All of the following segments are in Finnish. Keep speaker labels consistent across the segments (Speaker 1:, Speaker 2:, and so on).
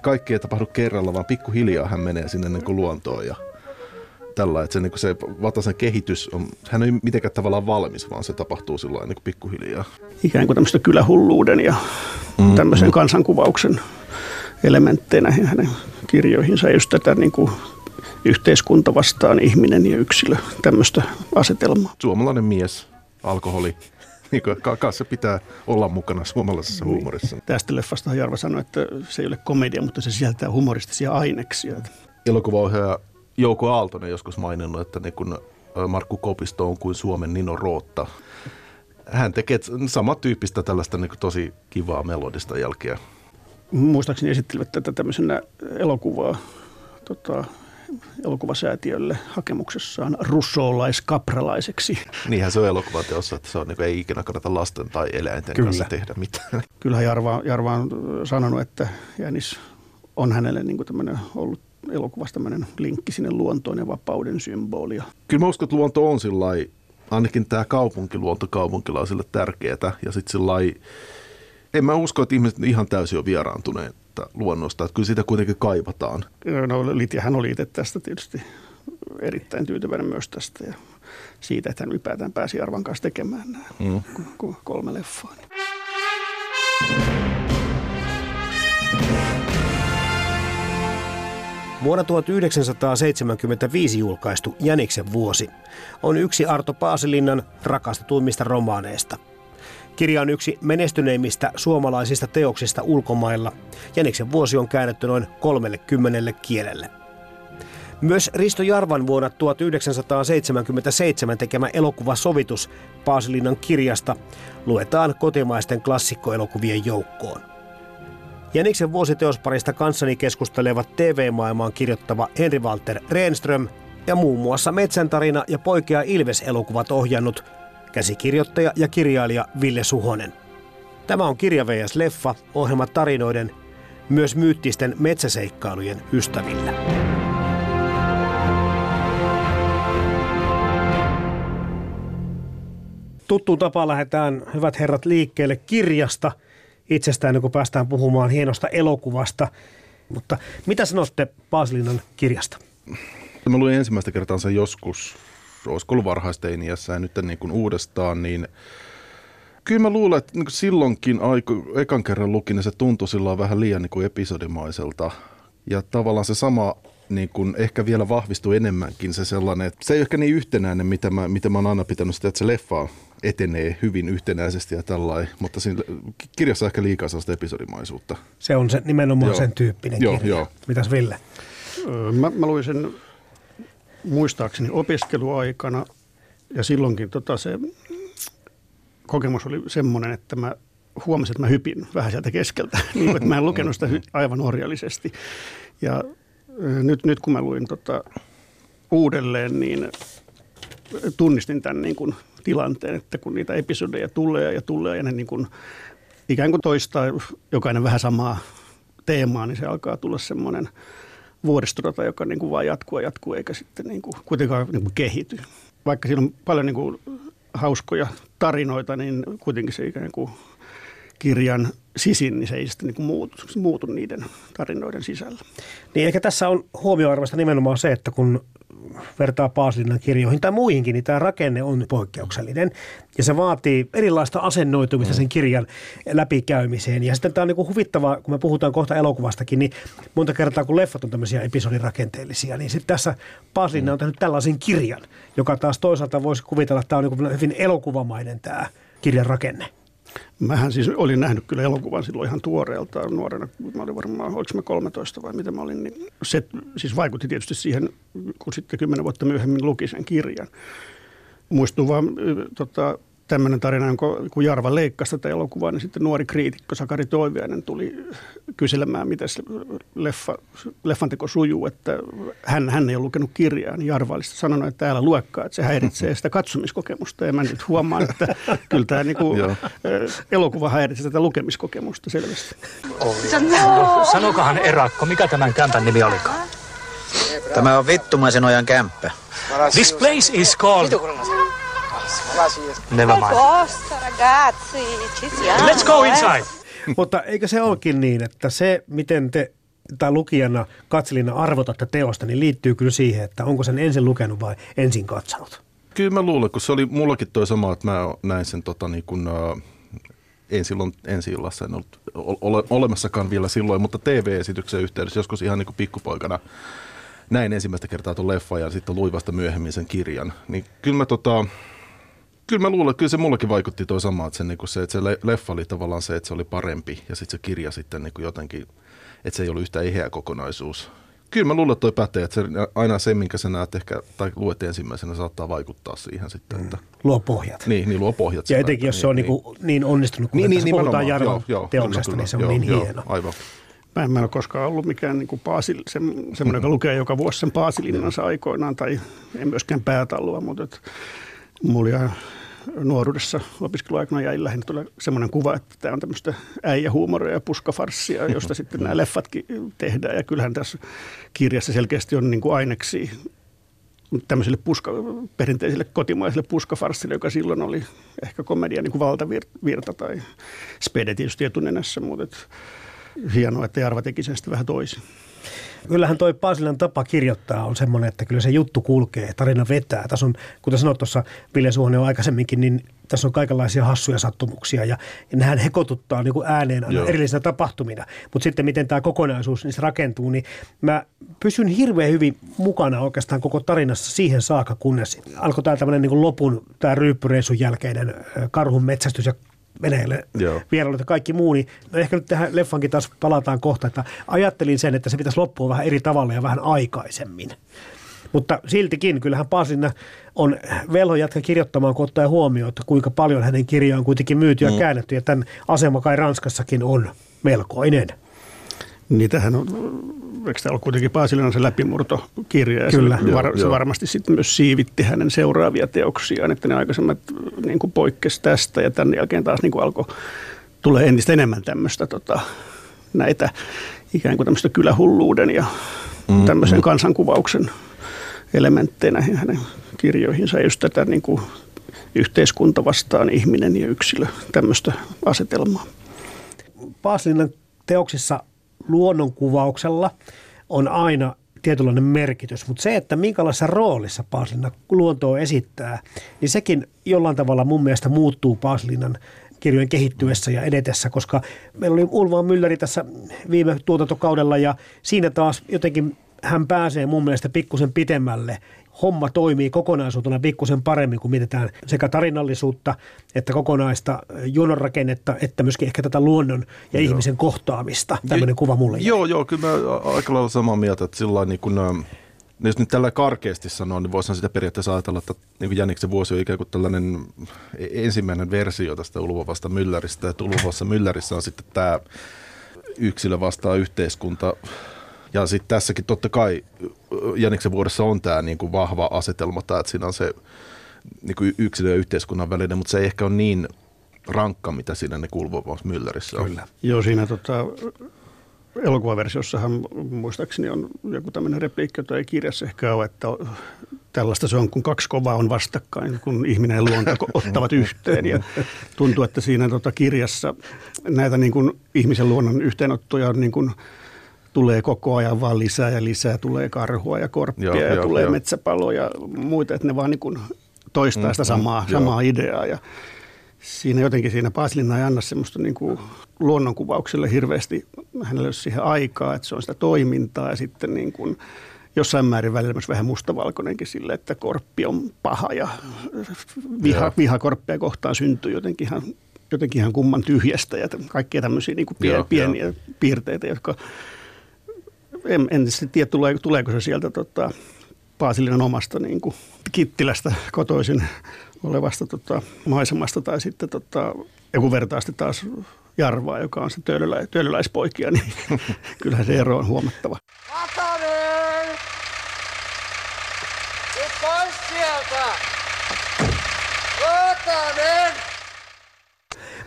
Speaker 1: Että kaikki ei tapahdu kerralla, vaan pikkuhiljaa hän menee sinne niin kuin luontoon ja tällä, että se, niin kuin se Vatasen kehitys on, hän ei mitenkään tavallaan valmis, vaan se tapahtuu sillä niin kuin pikkuhiljaa.
Speaker 2: Ikään kuin tämmöistä kylähulluuden ja mm, tämmöisen mm. kansankuvauksen elementteinä hänen kirjoihinsa just tätä niin kuin yhteiskunta vastaan ihminen ja yksilö, tämmöistä asetelmaa.
Speaker 1: Suomalainen mies, alkoholi, niin kuin, se pitää olla mukana suomalaisessa niin. huumorissa.
Speaker 2: Tästä leffasta Jarva sanoi, että se ei ole komedia, mutta se sisältää humoristisia aineksia.
Speaker 1: Elokuvaohjaaja Jouko Aaltonen joskus maininnut, että niin kun Markku Kopisto on kuin Suomen Nino Rootta. Hän tekee samantyyppistä tällaista niin tosi kivaa melodista jälkeä.
Speaker 2: Muistaakseni esittelivät tätä tämmöisenä elokuvaa tota, elokuvasäätiölle hakemuksessaan russoolaiskapralaiseksi.
Speaker 1: Niinhän se on elokuvateossa, että se on, niin ei ikinä kannata lasten tai eläinten Kyllä. kanssa tehdä mitään.
Speaker 2: Kyllähän Jarva, Jarva on sanonut, että Jänis on hänelle niin kuin ollut elokuvasta tämmöinen linkki sinne luontoon ja vapauden symbolia.
Speaker 1: Kyllä mä uskon, että luonto on sillä ainakin tämä kaupunkiluonto kaupunkilaisille tärkeää ja sitten sillä en mä usko, että ihmiset ihan täysin on vieraantuneet luonnosta, että kyllä sitä kuitenkin kaivataan.
Speaker 2: No Litjahan oli itse tästä tietysti erittäin tyytyväinen myös tästä ja siitä, että hän ylipäätään pääsi Arvan kanssa tekemään nämä mm. kolme leffaa.
Speaker 3: Vuonna 1975 julkaistu Jäniksen vuosi on yksi Arto Paasilinnan rakastetuimmista romaaneista – Kirja on yksi menestyneimmistä suomalaisista teoksista ulkomailla. Jäniksen vuosi on käännetty noin 30 kielelle. Myös Risto Jarvan vuonna 1977 tekemä elokuva Sovitus Paasilinnan kirjasta luetaan kotimaisten klassikkoelokuvien joukkoon. Jäniksen vuositeosparista kanssani keskustelevat TV-maailmaan kirjoittava Henri Walter Renström ja muun muassa Metsän tarina ja Poikea Ilves-elokuvat ohjannut käsikirjoittaja ja kirjailija Ville Suhonen. Tämä on Kirja VS Leffa, ohjelma tarinoiden, myös myyttisten metsäseikkailujen ystävillä. Tuttuun tapaan lähdetään, hyvät herrat, liikkeelle kirjasta itsestään, kun päästään puhumaan hienosta elokuvasta. Mutta mitä sanotte Paasilinan kirjasta?
Speaker 1: Mä luin ensimmäistä kertaa sen joskus olisiko ollut varhaisteiniässä ja nyt niin kuin uudestaan, niin kyllä mä luulen, että niin silloinkin aiku, ekan kerran lukin, niin se tuntui silloin vähän liian niin kuin episodimaiselta. Ja tavallaan se sama niin kuin ehkä vielä vahvistui enemmänkin se sellainen, että se ei ole ehkä niin yhtenäinen, mitä mä, mitä mä oon aina pitänyt sitä, että se leffa etenee hyvin yhtenäisesti ja tällainen, mutta siinä kirjassa on ehkä liikaa sellaista episodimaisuutta.
Speaker 3: Se on se, nimenomaan joo. sen tyyppinen joo, kirja. Joo. Mitäs Ville?
Speaker 2: Mä, mä luin sen muistaakseni opiskeluaikana ja silloinkin tota se kokemus oli semmoinen, että mä huomasin, että mä hypin vähän sieltä keskeltä, niin että mä en lukenut sitä aivan orjallisesti. Ja nyt, nyt kun mä luin tota uudelleen, niin tunnistin tämän niin kuin tilanteen, että kun niitä episodeja tulee ja tulee ja ne niin kuin ikään kuin toistaa jokainen vähän samaa teemaa, niin se alkaa tulla semmoinen – vuoristorata, joka niin kuin vaan jatkuu ja jatkuu, eikä sitten niin kuin kuitenkaan niin kuin kehity. Vaikka siinä on paljon niin kuin hauskoja tarinoita, niin kuitenkin se ikään kuin kirjan sisin, niin se ei sitten niin muutu, muutu niiden tarinoiden sisällä.
Speaker 3: Niin ehkä tässä on huomioarvoista nimenomaan se, että kun vertaa Paasilinnan kirjoihin tai muihinkin, niin tämä rakenne on poikkeuksellinen. Ja se vaatii erilaista asennoitumista sen kirjan läpikäymiseen. Ja sitten tämä on niin huvittavaa, kun me puhutaan kohta elokuvastakin, niin monta kertaa kun leffat on tämmöisiä episodirakenteellisia, niin sitten tässä Paasilinna on tehnyt tällaisen kirjan, joka taas toisaalta voisi kuvitella, että tämä on niin hyvin elokuvamainen tämä kirjan rakenne.
Speaker 2: Mähän siis olin nähnyt kyllä elokuvan silloin ihan tuoreeltaan nuorena. Mä olin varmaan, oliko mä 13 vai mitä mä olin. Niin se siis vaikutti tietysti siihen, kun sitten kymmenen vuotta myöhemmin luki sen kirjan. Muistuu vaan tota, tämmöinen tarina, kun Jarva leikkasi tätä elokuvaa, niin sitten nuori kriitikko Sakari Toiviainen tuli kyselemään, miten se leffa, leffanteko sujuu, että hän, hän ei ole lukenut kirjaa, niin Jarva oli sanonut, että täällä luekkaa, että se häiritsee sitä katsomiskokemusta. Ja mä nyt huomaan, että kyllä tämä niin kuin, elokuva häiritsee tätä lukemiskokemusta selvästi.
Speaker 4: Sanokahan Erakko, mikä tämän kämpän nimi olikaan?
Speaker 5: Tämä on vittumaisen ojan kämppä.
Speaker 4: This place is called... Never mind. Let's go inside.
Speaker 3: Mutta eikö se olekin niin, että se, miten te tai lukijana, katselijana arvotatte teosta, niin liittyy kyllä siihen, että onko sen ensin lukenut vai ensin katsonut?
Speaker 1: Kyllä mä luulen, kun se oli mullakin toi sama, että mä näin sen tota, niin kun, uh, en silloin ensi illassa en ollut ole, olemassakaan vielä silloin, mutta TV-esityksen yhteydessä joskus ihan niin kuin pikkupoikana näin ensimmäistä kertaa tuon leffan ja sitten luin vasta myöhemmin sen kirjan. Niin kyllä mä tota, kyllä mä luulen, että kyllä se mullekin vaikutti toi sama, että se, niin se, että se leffa oli tavallaan se, että se oli parempi ja sitten se kirja sitten niin jotenkin, että se ei ollut yhtä eheä kokonaisuus. Kyllä mä luulen, että toi pätee, että se, aina se, minkä sä näet ehkä, tai luet ensimmäisenä, saattaa vaikuttaa siihen sitten. Että... Mm.
Speaker 3: Luo pohjat.
Speaker 1: Niin, niin luo pohjat.
Speaker 3: Ja etenkin, jos se on niin, niin, niin onnistunut, kun niin, niin, puhutaan Jarvan joo, teoksesta, niin se on joo, niin joo, hieno.
Speaker 1: Aivan.
Speaker 2: Mä en, mä en ole koskaan ollut mikään niin kuin Paasil, se, semmoinen, joka lukee joka vuosi sen Paasilinnansa aikoinaan, tai en myöskään päätallua, mutta et, mulla nuoruudessa opiskeluaikana jäi lähinnä tulee semmoinen kuva, että tämä on tämmöistä äijähuumoria ja puskafarssia, josta sitten nämä leffatkin tehdään. Ja kyllähän tässä kirjassa selkeästi on niin kuin aineksi tämmöiselle puska, perinteiselle kotimaiselle puskafarssille, joka silloin oli ehkä komedia niin kuin valtavirta tai spede tietysti etunenässä, mutta hienoa, että Jarva teki sen sitten vähän toisin.
Speaker 3: Kyllähän toi Paasilan tapa kirjoittaa on semmoinen, että kyllä se juttu kulkee, tarina vetää. Tässä on, kuten sanoit tuossa Ville Suhonen aikaisemminkin, niin tässä on kaikenlaisia hassuja sattumuksia ja, ja nehän hekotuttaa niin kuin ääneen aina erillisinä tapahtumina. Mutta sitten miten tämä kokonaisuus niissä rakentuu, niin mä pysyn hirveän hyvin mukana oikeastaan koko tarinassa siihen saakka, kunnes alkoi tämä tämmöinen niin lopun, tämä ryyppyreissun jälkeinen karhun metsästys ja Venäjälle vierailut ja kaikki muu, niin no ehkä nyt tähän leffankin taas palataan kohta, että ajattelin sen, että se pitäisi loppua vähän eri tavalla ja vähän aikaisemmin. Mutta siltikin, kyllähän Paasinna on velho jatka kirjoittamaan, kun ottaa huomioon, että kuinka paljon hänen kirjaan on kuitenkin myyty ja mm. käännetty, ja tämän asema kai Ranskassakin on melkoinen.
Speaker 2: Niitähän on eikö tämä ole kuitenkin Paasilinan se läpimurtokirja, ja Kyllä, se, var, se varmasti sitten myös siivitti hänen seuraavia teoksiaan, että ne aikaisemmat niin kuin poikkesi tästä, ja tämän jälkeen taas niin kuin alkoi tulee entistä enemmän tämmöistä tota, näitä ikään kuin tämmöistä kylähulluuden ja mm, tämmöisen mm. kansankuvauksen elementteinä hänen kirjoihinsa, ja just tätä niin kuin yhteiskunta vastaan ihminen ja yksilö, tämmöistä asetelmaa.
Speaker 3: Paasilinan teoksissa luonnonkuvauksella on aina tietynlainen merkitys, mutta se, että minkälaisessa roolissa Paaslinna luontoa esittää, niin sekin jollain tavalla mun mielestä muuttuu Paaslinnan kirjojen kehittyessä ja edetessä, koska meillä oli Ulva Mylläri tässä viime tuotantokaudella ja siinä taas jotenkin hän pääsee mun mielestä pikkusen pitemmälle homma toimii kokonaisuutena pikkusen paremmin, kun mietitään sekä tarinallisuutta että kokonaista juononrakennetta, että myöskin ehkä tätä luonnon ja joo. ihmisen kohtaamista. Tämmöinen kuva mulle jäi.
Speaker 1: Joo, joo, kyllä mä aika lailla samaa mieltä, että sillä niin kun, jos nyt tällä karkeasti sanoo, niin voisihan sitä periaatteessa ajatella, että niin Jäniksen vuosi on ikään kuin tällainen e-, ensimmäinen versio tästä Ulvovasta Mylläristä, ja Ulvovassa Myllärissä on sitten tämä yksilö vastaa yhteiskunta ja sitten tässäkin totta kai Jäniksen vuodessa on tämä niinku vahva asetelma, tää, että siinä on se niinku yksilö ja yhteiskunnan välinen, mutta se ei ehkä ole niin rankka, mitä siinä ne kuuluvuus Müllerissä on. Kyllä.
Speaker 2: Joo, siinä tota, elokuvaversiossahan muistaakseni on joku tämmöinen repliikki, jota ei kirjassa ehkä ole, että tällaista se on, kun kaksi kovaa on vastakkain, kun ihminen ja luonto ottavat yhteen. Ja tuntuu, että siinä tota kirjassa näitä niin kuin ihmisen luonnon yhteenottoja on niin kuin – tulee koko ajan vaan lisää ja lisää, tulee karhua ja korppia joo, ja joo, tulee joo. metsäpaloja ja muita, että ne vaan niin kuin toistaa mm, sitä samaa, mm, samaa ideaa ja siinä jotenkin siinä Pasilina ei anna semmoista niin kuin luonnonkuvaukselle hirveästi, hänellä olisi siihen aikaa, että se on sitä toimintaa ja sitten niin kuin jossain määrin välillä myös vähän mustavalkoinenkin sille, että korppi on paha ja viha, viha korppia kohtaan syntyy jotenkin ihan jotenkin ihan kumman tyhjästä ja kaikkia tämmöisiä niin kuin pien,
Speaker 1: Joo,
Speaker 2: pieniä joo. piirteitä, jotka en, en tiedä, tuleeko, tuleeko se sieltä tota, Paasilinan omasta niin kuin Kittilästä kotoisin olevasta tota, maisemasta tai sitten tota, joku vertaa sitten taas Jarvaa, joka on se töölölä, niin kyllähän se ero on huomattava.
Speaker 6: Vatanen! Nyt pois sieltä! Vatanen!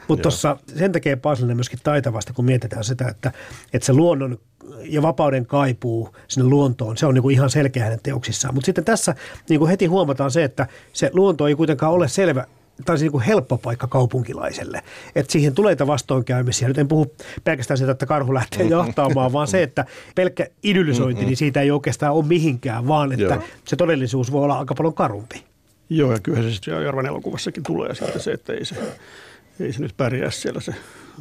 Speaker 3: Mutta tuossa sen tekee Paasilinen myöskin taitavasti, kun mietitään sitä, että, että se luonnon ja vapauden kaipuu sinne luontoon, se on niin kuin ihan selkeä hänen teoksissaan. Mutta sitten tässä niin kuin heti huomataan se, että se luonto ei kuitenkaan ole selvä tai se niin kuin helppo paikka kaupunkilaiselle. Että siihen tulee niitä vastoinkäymisiä. Nyt en puhu pelkästään siitä, että karhu lähtee jahtaamaan, vaan se, että pelkkä idyllisointi, niin siitä ei oikeastaan ole mihinkään, vaan että
Speaker 1: Joo.
Speaker 3: se todellisuus voi olla aika paljon karumpi.
Speaker 2: Joo, ja kyllä se sitten Jarvan elokuvassakin tulee sitten se, että ei se, ei se nyt pärjää siellä se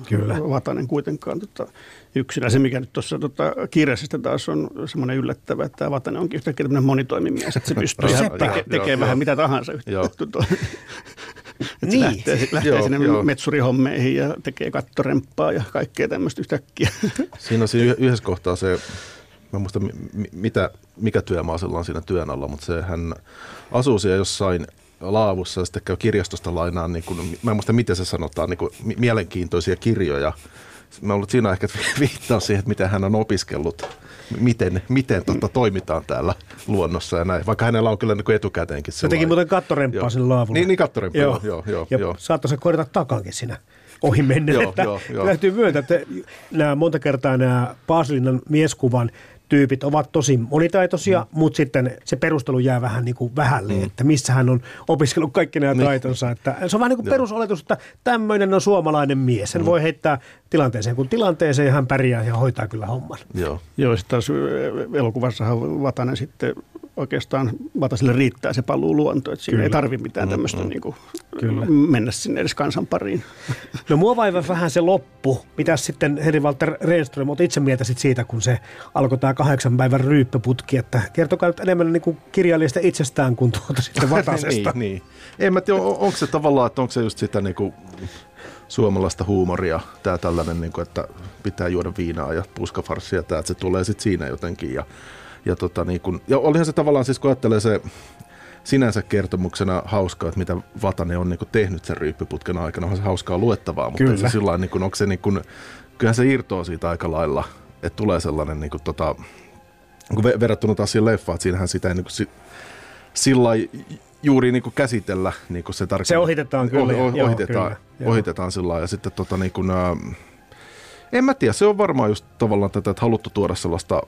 Speaker 3: Kyllä.
Speaker 2: Vatanen kuitenkaan tota, yksinä. Se, mikä nyt tuossa tota, kirjassa taas on semmoinen yllättävä, että tämä Vatanen onkin yhtäkkiä tämmöinen monitoimimies, että se pystyy ihan teke, tekemään vähän mitä tahansa.
Speaker 1: Joo.
Speaker 2: Että
Speaker 3: Niin.
Speaker 2: se lähtee, lähtee
Speaker 1: Joo,
Speaker 2: sinne
Speaker 1: joo.
Speaker 2: metsurihommeihin ja tekee kattoremppaa ja kaikkea tämmöistä yhtäkkiä.
Speaker 1: Siinä on siinä yh- yhdessä kohtaa se, mä en muista mi- mitä, mikä työmaa sillä on siinä työn alla, mutta se hän asuu siellä jossain laavussa ja sitten käy kirjastosta lainaan, niin kuin, mä en muista miten se sanotaan, niin kuin, mi- mielenkiintoisia kirjoja. Mä ollut siinä ehkä viittaa siihen, että miten hän on opiskellut, miten, miten tota, toimitaan täällä luonnossa ja näin, vaikka hänellä on kyllä niin kuin etukäteenkin
Speaker 3: Se teki muuten kattoremppaa
Speaker 1: Joo.
Speaker 3: sinne laavulle.
Speaker 1: Niin, niin kattoremppaa, joo, joo, joo,
Speaker 3: ja
Speaker 1: joo.
Speaker 3: saattoi se korjata takankin siinä ohi mennä.
Speaker 1: Joo,
Speaker 3: että
Speaker 1: joo, joo.
Speaker 3: Täytyy myöntää, että nämä monta kertaa nämä Paasilinnan mieskuvan tyypit ovat tosi monitaitoisia, mm. mutta sitten se perustelu jää vähän niin kuin vähälle, mm. että missä hän on opiskellut kaikki nämä niin. taitonsa. Että se on vähän niin kuin perusoletus, että tämmöinen on suomalainen mies. Sen mm. voi heittää tilanteeseen kuin tilanteeseen ja hän pärjää ja hoitaa kyllä homman.
Speaker 1: Joo.
Speaker 2: Joo, sitten taas ö, elokuvassahan Vatanen sitten oikeastaan Vataselle riittää se paluu luonto, että siinä
Speaker 3: Kyllä.
Speaker 2: ei tarvi mitään tämmöistä niin kuin,
Speaker 3: Kyllä.
Speaker 2: mennä sinne edes kansan pariin.
Speaker 3: No mua vaivaa vähän se loppu. Mitä sitten Heri Walter Renström, olet itse mieltä sit siitä, kun se alkoi tämä kahdeksan päivän ryyppöputki, että kertokaa nyt enemmän niin kuin kirjailijasta itsestään kuin tuota sitten Vatasesta.
Speaker 1: niin, niin. En mä tiedä, on- onko se tavallaan, että onko se just sitä niinku suomalaista huumoria, tämä tällainen, niinku, että pitää juoda viinaa ja puskafarssia, tää, että se tulee sitten siinä jotenkin. Ja, ja, tota, niinku, ja olihan se tavallaan siis, kun ajattelee se sinänsä kertomuksena hauskaa, että mitä Vatanen on niinku tehnyt sen ryyppyputken aikana, onhan se hauskaa luettavaa, mutta
Speaker 3: Kyllä.
Speaker 1: se sillä niinku, onko se niinku, kyllähän se irtoaa siitä aika lailla, että tulee sellainen niinku, tota, kun ve- verrattuna taas siihen leffaan, että siinähän sitä ei niinku, si, sillä juuri niin kuin käsitellä niin kuin se tarkoittaa.
Speaker 3: Se ohitetaan kyllä,
Speaker 1: Ohi,
Speaker 3: joo,
Speaker 1: ohitetaan,
Speaker 3: kyllä, joo.
Speaker 1: ohitetaan sillä lailla. Ja sitten tota niin kuin, ää, en mä tiedä, se on varmaan just tavallaan tätä, että haluttu tuoda sellaista,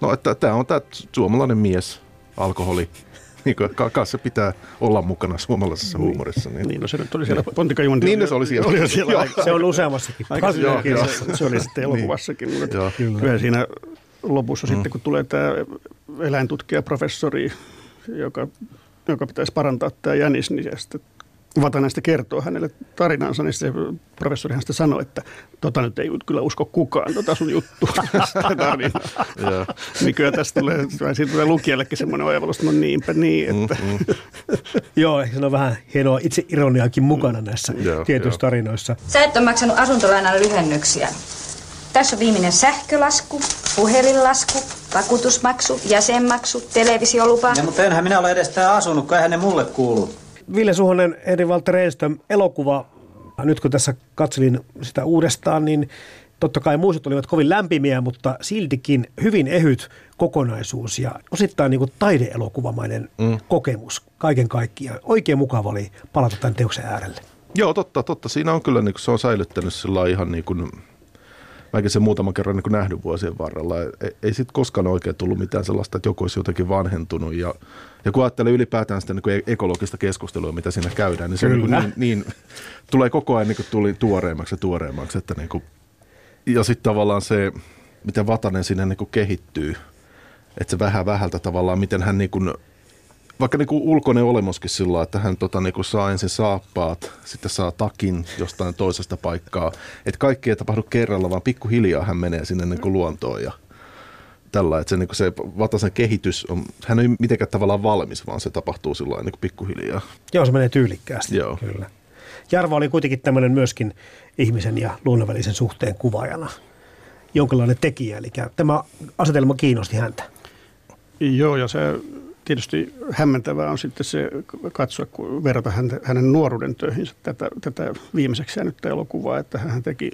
Speaker 1: no että tämä on tämä suomalainen mies, alkoholi, niin kuin, ka- kanssa pitää olla mukana suomalaisessa huumorissa. Niin.
Speaker 2: Niin, no se nyt oli siellä Pontika Jundi.
Speaker 1: Niin, no se oli siellä.
Speaker 2: Oli siellä
Speaker 1: Joo.
Speaker 3: Se on useammassakin.
Speaker 2: aika
Speaker 1: joo,
Speaker 3: kirjassa.
Speaker 2: se, se oli sitten elokuvassakin. Mutta
Speaker 1: Joo.
Speaker 2: kyllä. kyllä siinä lopussa mm. sitten, kun tulee tämä eläintutkija professori, joka, joka pitäisi parantaa tämä jänis, niin se sitten Vatanen sitten kertoo hänelle tarinansa, niin se professori sitten sanoi, että tota nyt ei kyllä usko kukaan, tota sun juttua, sitä tarinaa.
Speaker 1: Joo.
Speaker 2: niin kyllä tästä tulee, siitä tulee lukijallekin semmoinen oivallus, että no niinpä niin, että
Speaker 1: Mm,
Speaker 3: Joo, ehkä se on vähän hienoa itse ironiaakin mukana näissä
Speaker 1: Joo,
Speaker 3: tietyissä tarinoissa.
Speaker 7: Sä et ole maksanut asuntolainan lyhennyksiä. Tässä on viimeinen sähkölasku, puhelinlasku, vakuutusmaksu, jäsenmaksu, televisiolupa.
Speaker 5: Ja, mutta enhän minä ole edes tää asunut, kun eihän ne mulle kuulu.
Speaker 3: Ville Suhonen, Eri Walter Renström, elokuva. Nyt kun tässä katselin sitä uudestaan, niin totta kai muistot olivat kovin lämpimiä, mutta siltikin hyvin ehyt kokonaisuus ja osittain niin kuin taideelokuvamainen mm. kokemus kaiken kaikkiaan. Oikein mukava oli palata tämän teoksen äärelle.
Speaker 1: Joo, totta, totta. Siinä on kyllä, niin kuin, se on säilyttänyt sillä ihan niin kuin, mäkin sen muutaman kerran niin nähnyt vuosien varrella. Ei, ei sitten koskaan oikein tullut mitään sellaista, että joku olisi jotenkin vanhentunut. Ja, ja kun ajattelee ylipäätään sitä niin ekologista keskustelua, mitä siinä käydään, niin se on niin, niin, niin, tulee koko ajan niin tuli tuoreemmaksi ja tuoreemmaksi. Että niin kuin, ja sitten tavallaan se, miten Vatanen siinä niin kehittyy, että se vähän vähältä tavallaan, miten hän niin kuin, vaikka niin kuin ulkoinen olemuskin sillä että hän tota, niin kuin saa ensin saappaat, sitten saa takin jostain toisesta paikkaa. Että kaikki ei tapahdu kerralla, vaan pikkuhiljaa hän menee sinne niin kuin luontoon ja tällä. Että se, niin kuin se Vatasen kehitys, on, hän ei mitenkään tavallaan valmis, vaan se tapahtuu sillä niin kuin pikkuhiljaa.
Speaker 3: Joo, se menee tyylikkäästi.
Speaker 1: Joo.
Speaker 3: Kyllä. Jarva oli kuitenkin tämmöinen myöskin ihmisen ja luonnonvälisen suhteen kuvaajana jonkinlainen tekijä, eli tämä asetelma kiinnosti häntä.
Speaker 2: Joo, ja se tietysti hämmentävää on sitten se katsoa, kun verrata häntä, hänen nuoruuden töihinsä tätä, tätä viimeiseksi jäänyttä elokuvaa, että hän teki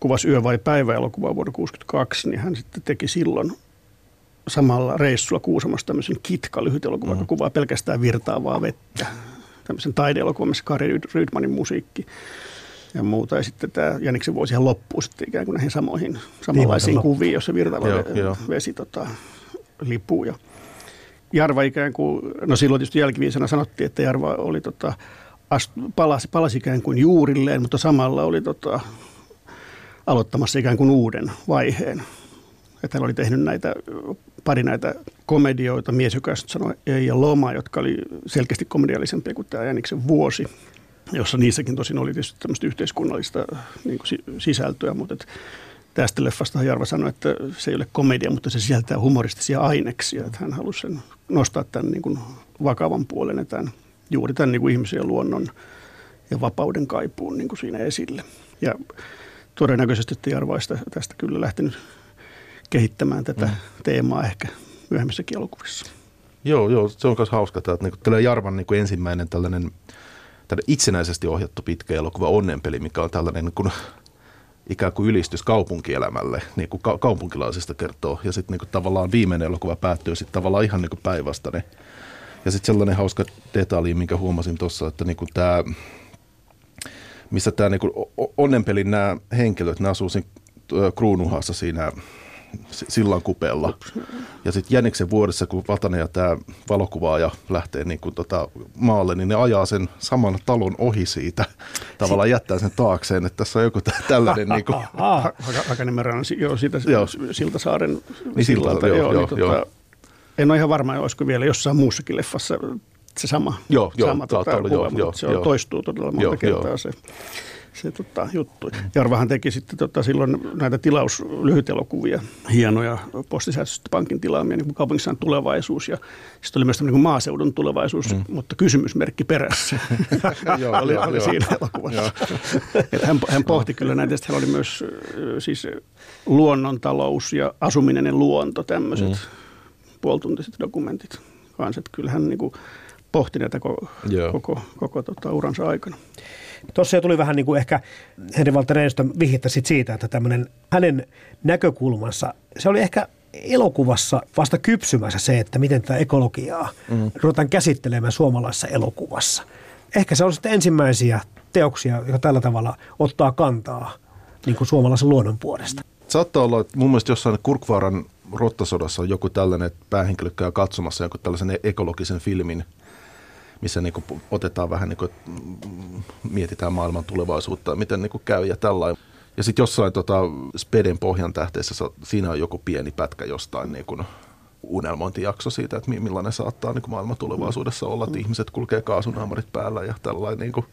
Speaker 2: kuvas yö- vai päivä elokuvaa vuonna 1962, niin hän sitten teki silloin samalla reissulla Kuusamossa tämmöisen kitka elokuva, mm. joka kuvaa pelkästään virtaavaa vettä. Tämmöisen taideelokuvan, missä Kari Rydmanin musiikki ja muuta. Ja sitten tämä Jäniksen vuosi ihan loppuu sitten ikään kuin näihin samoihin, samanlaisiin kuviin, jossa virtaava joo, vesi joo. vesi tota, lipuu. Ja Jarva ikään kuin, no silloin tietysti jälkiviisena sanottiin, että Jarva oli tota, ast, palasi, palasi ikään kuin juurilleen, mutta samalla oli tota, aloittamassa ikään kuin uuden vaiheen. Että hän oli tehnyt näitä, pari näitä komedioita, mies, joka sanoi ja loma, jotka oli selkeästi komediallisempia kuin tämä Jäniksen vuosi, jossa niissäkin tosin oli tietysti tämmöistä yhteiskunnallista niin kuin sisältöä, mutta et tästä leffasta Jarva sanoi, että se ei ole komedia, mutta se sisältää humoristisia aineksia. Että hän halusi sen nostaa tämän niin kuin vakavan puolen ja tämän, juuri tämän niin kuin ihmisen ja luonnon ja vapauden kaipuun niin kuin siinä esille. Ja todennäköisesti että Jarva olisi tästä kyllä lähtenyt kehittämään tätä mm. teemaa ehkä myöhemmissäkin elokuvissa.
Speaker 1: Joo, joo, se on myös hauska, että niin Jarvan niin kuin ensimmäinen tällainen, tällainen itsenäisesti ohjattu pitkä elokuva Onnenpeli, mikä on tällainen niin kuin, ikään kuin ylistys kaupunkielämälle, niin kuin ka- kaupunkilaisista kertoo. Ja sitten niin tavallaan viimeinen elokuva päättyy sitten tavallaan ihan niin päinvastainen. Ja sitten sellainen hauska detalji, minkä huomasin tuossa, että niin tämä, missä tämä niin onnenpelin nämä henkilöt, ne asuu siinä kruunuhassa siinä sillan kupeella. Ja sitten Jäniksen vuodessa, kun Vatanen ja tämä valokuvaaja lähtee niin kuin tota maalle, niin ne ajaa sen saman talon ohi siitä. Tavallaan jättää sen taakseen, että tässä on joku tällainen... niin kuin...
Speaker 2: Hakaniemen joo, siitä joo. Siltasaaren niin sillalta. Joo, joo, joo, niin, joo. Tota, en ole ihan varma, olisiko vielä jossain muussakin leffassa se sama,
Speaker 1: joo, joo,
Speaker 2: sama tota, kuva, joo, mutta joo, se joo. toistuu todella monta joo, kertaa joo. se se tota, juttu. Jarvahan teki sitten tota, silloin näitä tilaus lyhytelokuvia, hienoja postisäästöstä pankin tilaamia, niin kuin kaupungissa on tulevaisuus ja sitten oli myös niin maaseudun tulevaisuus, mm. mutta kysymysmerkki perässä oli, oli siinä elokuvassa. Että hän, hän pohti kyllä näitä, sitten hän oli myös siis luonnontalous ja asuminen ja luonto, tämmöiset mm. puoltuntiset dokumentit kanssa. Että kyllä hän niin kuin pohti näitä koko, koko, koko tota, uransa aikana.
Speaker 3: Tuossa jo tuli vähän niin kuin ehkä Henri Walter vihjettä siitä, että tämmöinen hänen näkökulmansa, se oli ehkä elokuvassa vasta kypsymässä se, että miten tätä ekologiaa mm. ruvetaan käsittelemään suomalaisessa elokuvassa. Ehkä se on sitten ensimmäisiä teoksia, jotka tällä tavalla ottaa kantaa niin kuin suomalaisen luonnon puolesta.
Speaker 1: Saattaa olla, että mun mielestä jossain Kurkvaaran rottasodassa on joku tällainen, että päähenkilö käy katsomassa joku tällaisen ekologisen filmin – missä niin kuin otetaan vähän, niin kuin, mm, mietitään maailman tulevaisuutta, miten niin kuin käy ja tällainen. Ja sitten jossain tota, Speden pohjan tähteessä siinä on joku pieni pätkä jostain niin kuin unelmointijakso siitä, että millainen saattaa niin kuin maailman tulevaisuudessa olla, että ihmiset kulkee kaasunaamarit päällä ja tällainen. Niin.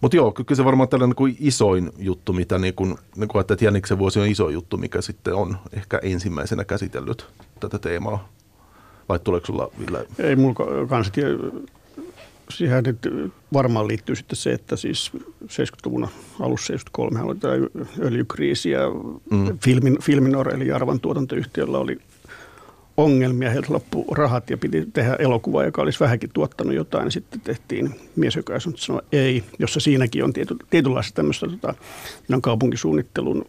Speaker 1: Mutta joo, kyllä se varmaan tällainen niin kuin isoin juttu, mitä niin kuin, niin kuin että Jäniksen vuosi on iso juttu, mikä sitten on ehkä ensimmäisenä käsitellyt tätä teemaa. Vai tuleeko sulla, Ville?
Speaker 2: Ei mulla kanssa siihen nyt varmaan liittyy sitten se, että siis 70-luvun alussa 73 oli tämä öljykriisi ja mm. Filmin, Filminor eli Jarvan tuotantoyhtiöllä oli ongelmia, heiltä loppu rahat ja piti tehdä elokuva, joka olisi vähänkin tuottanut jotain. Sitten tehtiin mies, joka sanoi ei, jossa siinäkin on tiety, tietynlaista tämmöistä tota, on kaupunkisuunnittelun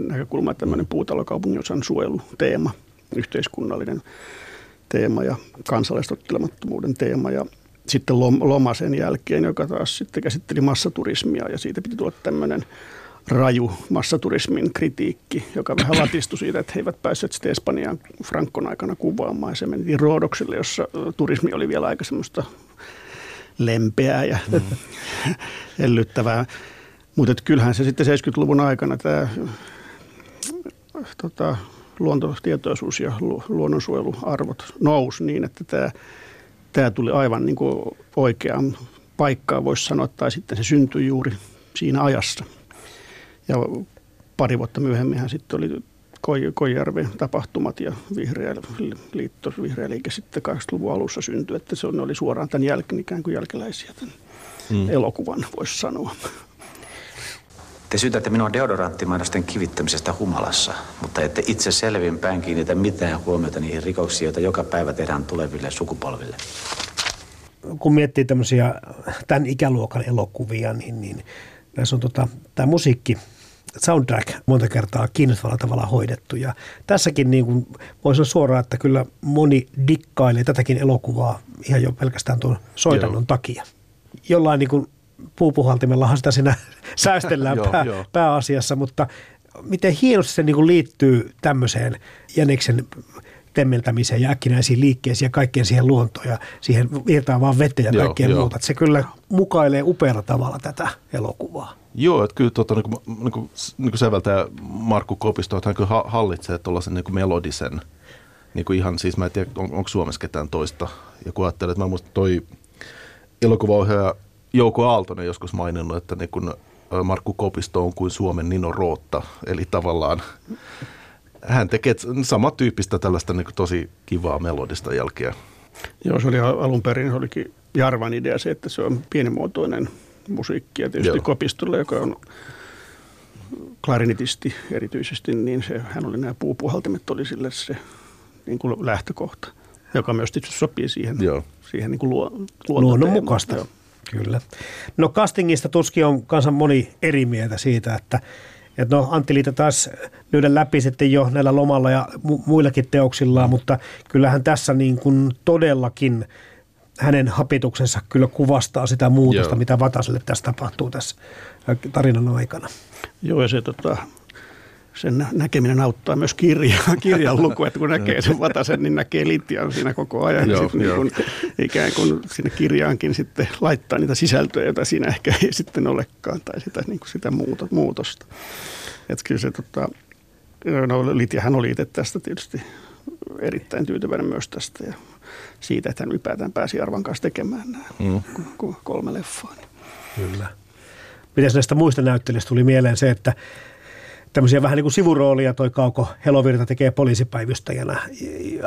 Speaker 2: näkökulma, tämmöinen puutalokaupungin osan suojeluteema, yhteiskunnallinen teema ja kansalaistottelemattomuuden teema. Ja sitten loma sen jälkeen, joka taas sitten käsitteli massaturismia ja siitä piti tulla tämmöinen raju massaturismin kritiikki, joka vähän latistui siitä, että he eivät päässeet sitten Espanjaan Frankon aikana kuvaamaan. Ja se meni Roodokselle, jossa turismi oli vielä aika semmoista lempeää ja mm. ellyttävää. Mutta kyllähän se sitten 70-luvun aikana tämä tota, luontotietoisuus ja luonnonsuojeluarvot nousi niin, että tämä tämä tuli aivan niin kuin oikeaan paikkaan, voisi sanoa, tai sitten se syntyi juuri siinä ajassa. Ja pari vuotta myöhemmin sitten oli Koijärven tapahtumat ja vihreä liitto, vihreä liike sitten 80-luvun alussa syntyi, että se oli suoraan tämän jälkeen ikään kuin jälkeläisiä tämän mm. elokuvan, voisi sanoa.
Speaker 8: Te syytätte minua deodoranttimainosten kivittämisestä humalassa, mutta ette itse selvinpäin kiinnitä mitään huomiota niihin rikoksiin, joita joka päivä tehdään tuleville sukupolville.
Speaker 3: Kun miettii tämmöisiä tämän ikäluokan elokuvia, niin, niin näissä on tota, tämä musiikki, soundtrack monta kertaa kiinnostavalla tavalla hoidettu. Ja tässäkin niin kuin voisi olla suoraan, että kyllä moni dikkailee tätäkin elokuvaa ihan jo pelkästään tuon soitannon Joo. takia. Jollain niin kuin puupuhaltimellahan sitä siinä säästellään pää, pääasiassa, mutta miten hienosti se niin kuin liittyy tämmöiseen Jäniksen temmeltämiseen ja äkkinäisiin liikkeisiin ja kaikkeen siihen luontoon ja siihen vaan vettä ja kaikkea muuta. Että se kyllä mukailee upealla tavalla tätä elokuvaa.
Speaker 1: Joo, että kyllä tota, niin kuin, niin kuin, niin kuin säveltäjä Markku Kopisto, että hän kyllä hallitsee tuollaisen niin melodisen, niin kuin ihan siis, mä en tiedä, on, onko Suomessa ketään toista. Ja kun ajattelee, että mä muistan toi elokuvaohjaaja Jouko Aaltonen joskus maininnut, että niin kuin Markku Kopisto on kuin Suomen Nino Rootta, eli tavallaan hän tekee samantyyppistä tällaista niin kuin tosi kivaa melodista jälkeä.
Speaker 2: Joo, se oli alun perin, se olikin Jarvan idea se, että se on pienimuotoinen musiikki ja tietysti Joo. Kopistolle, joka on klarinitisti erityisesti, niin se, hän oli nämä puupuhaltimet, oli sille se niin kuin lähtökohta, joka myös tietysti sopii siihen, Joo. siihen niin kuin luo,
Speaker 3: luonnonmukaista. Kyllä. No castingista tuskin on kanssa moni eri mieltä siitä, että että no Antti Liita taas lyödä läpi sitten jo näillä lomalla ja mu- muillakin teoksillaan, mutta kyllähän tässä niin kuin todellakin hänen hapituksensa kyllä kuvastaa sitä muutosta, Joo. mitä Vataselle tässä tapahtuu tässä tarinan aikana.
Speaker 2: Joo, ja se tota, sen näkeminen auttaa myös kirjaa, kirjan luku, että kun näkee sen Vatasen, niin näkee Litian siinä koko ajan. Joo, niin kun, ikään kuin sinne kirjaankin sitten laittaa niitä sisältöjä, joita siinä ehkä ei sitten olekaan, tai sitä, niin kuin sitä muutosta. Että kyllä se, tota, no Litiahan oli itse tästä tietysti erittäin tyytyväinen myös tästä ja siitä, että hän ylipäätään pääsi Arvan kanssa tekemään nämä mm. kolme leffaa.
Speaker 3: Kyllä. Miten näistä muista näyttelijöistä tuli mieleen se, että tämmöisiä vähän niin kuin sivuroolia toi Kauko Helovirta tekee poliisipäivystäjänä.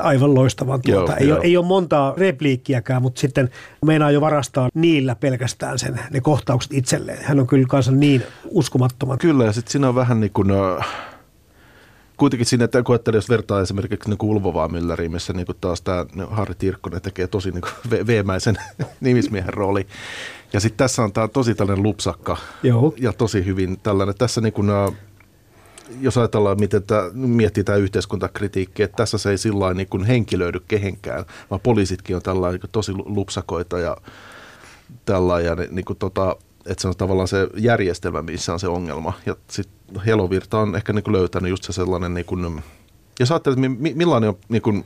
Speaker 3: Aivan loistavan tuota. Joo, ei, joo. Ole, ei ole montaa repliikkiäkään, mutta sitten meinaa jo varastaa niillä pelkästään sen, ne kohtaukset itselleen. Hän on kyllä kanssa niin uskomattoman.
Speaker 1: Kyllä ja sitten siinä on vähän niin kuin, kuitenkin siinä, että kun ajattelee, jos vertaa esimerkiksi niin Ulvovaa Mülleriin, missä niin taas tämä Harri Tirkkonen tekee tosi niin veemäisen nimismiehen rooli. Ja sitten tässä on tämä tosi tällainen lupsakka Joo. ja tosi hyvin tällainen. Tässä niin kuin, jos ajatellaan, miten tämä, miettii tämä yhteiskuntakritiikki, että tässä se ei sillä niin kuin henkilöidy kehenkään, vaan poliisitkin on tällainen niin tosi lupsakoita ja tällainen, niin kuin tota, että se on tavallaan se järjestelmä, missä on se ongelma. Ja sitten Helovirta on ehkä niin kuin löytänyt just se sellainen, niin kuin, jos ajattelet, että millainen on niin kuin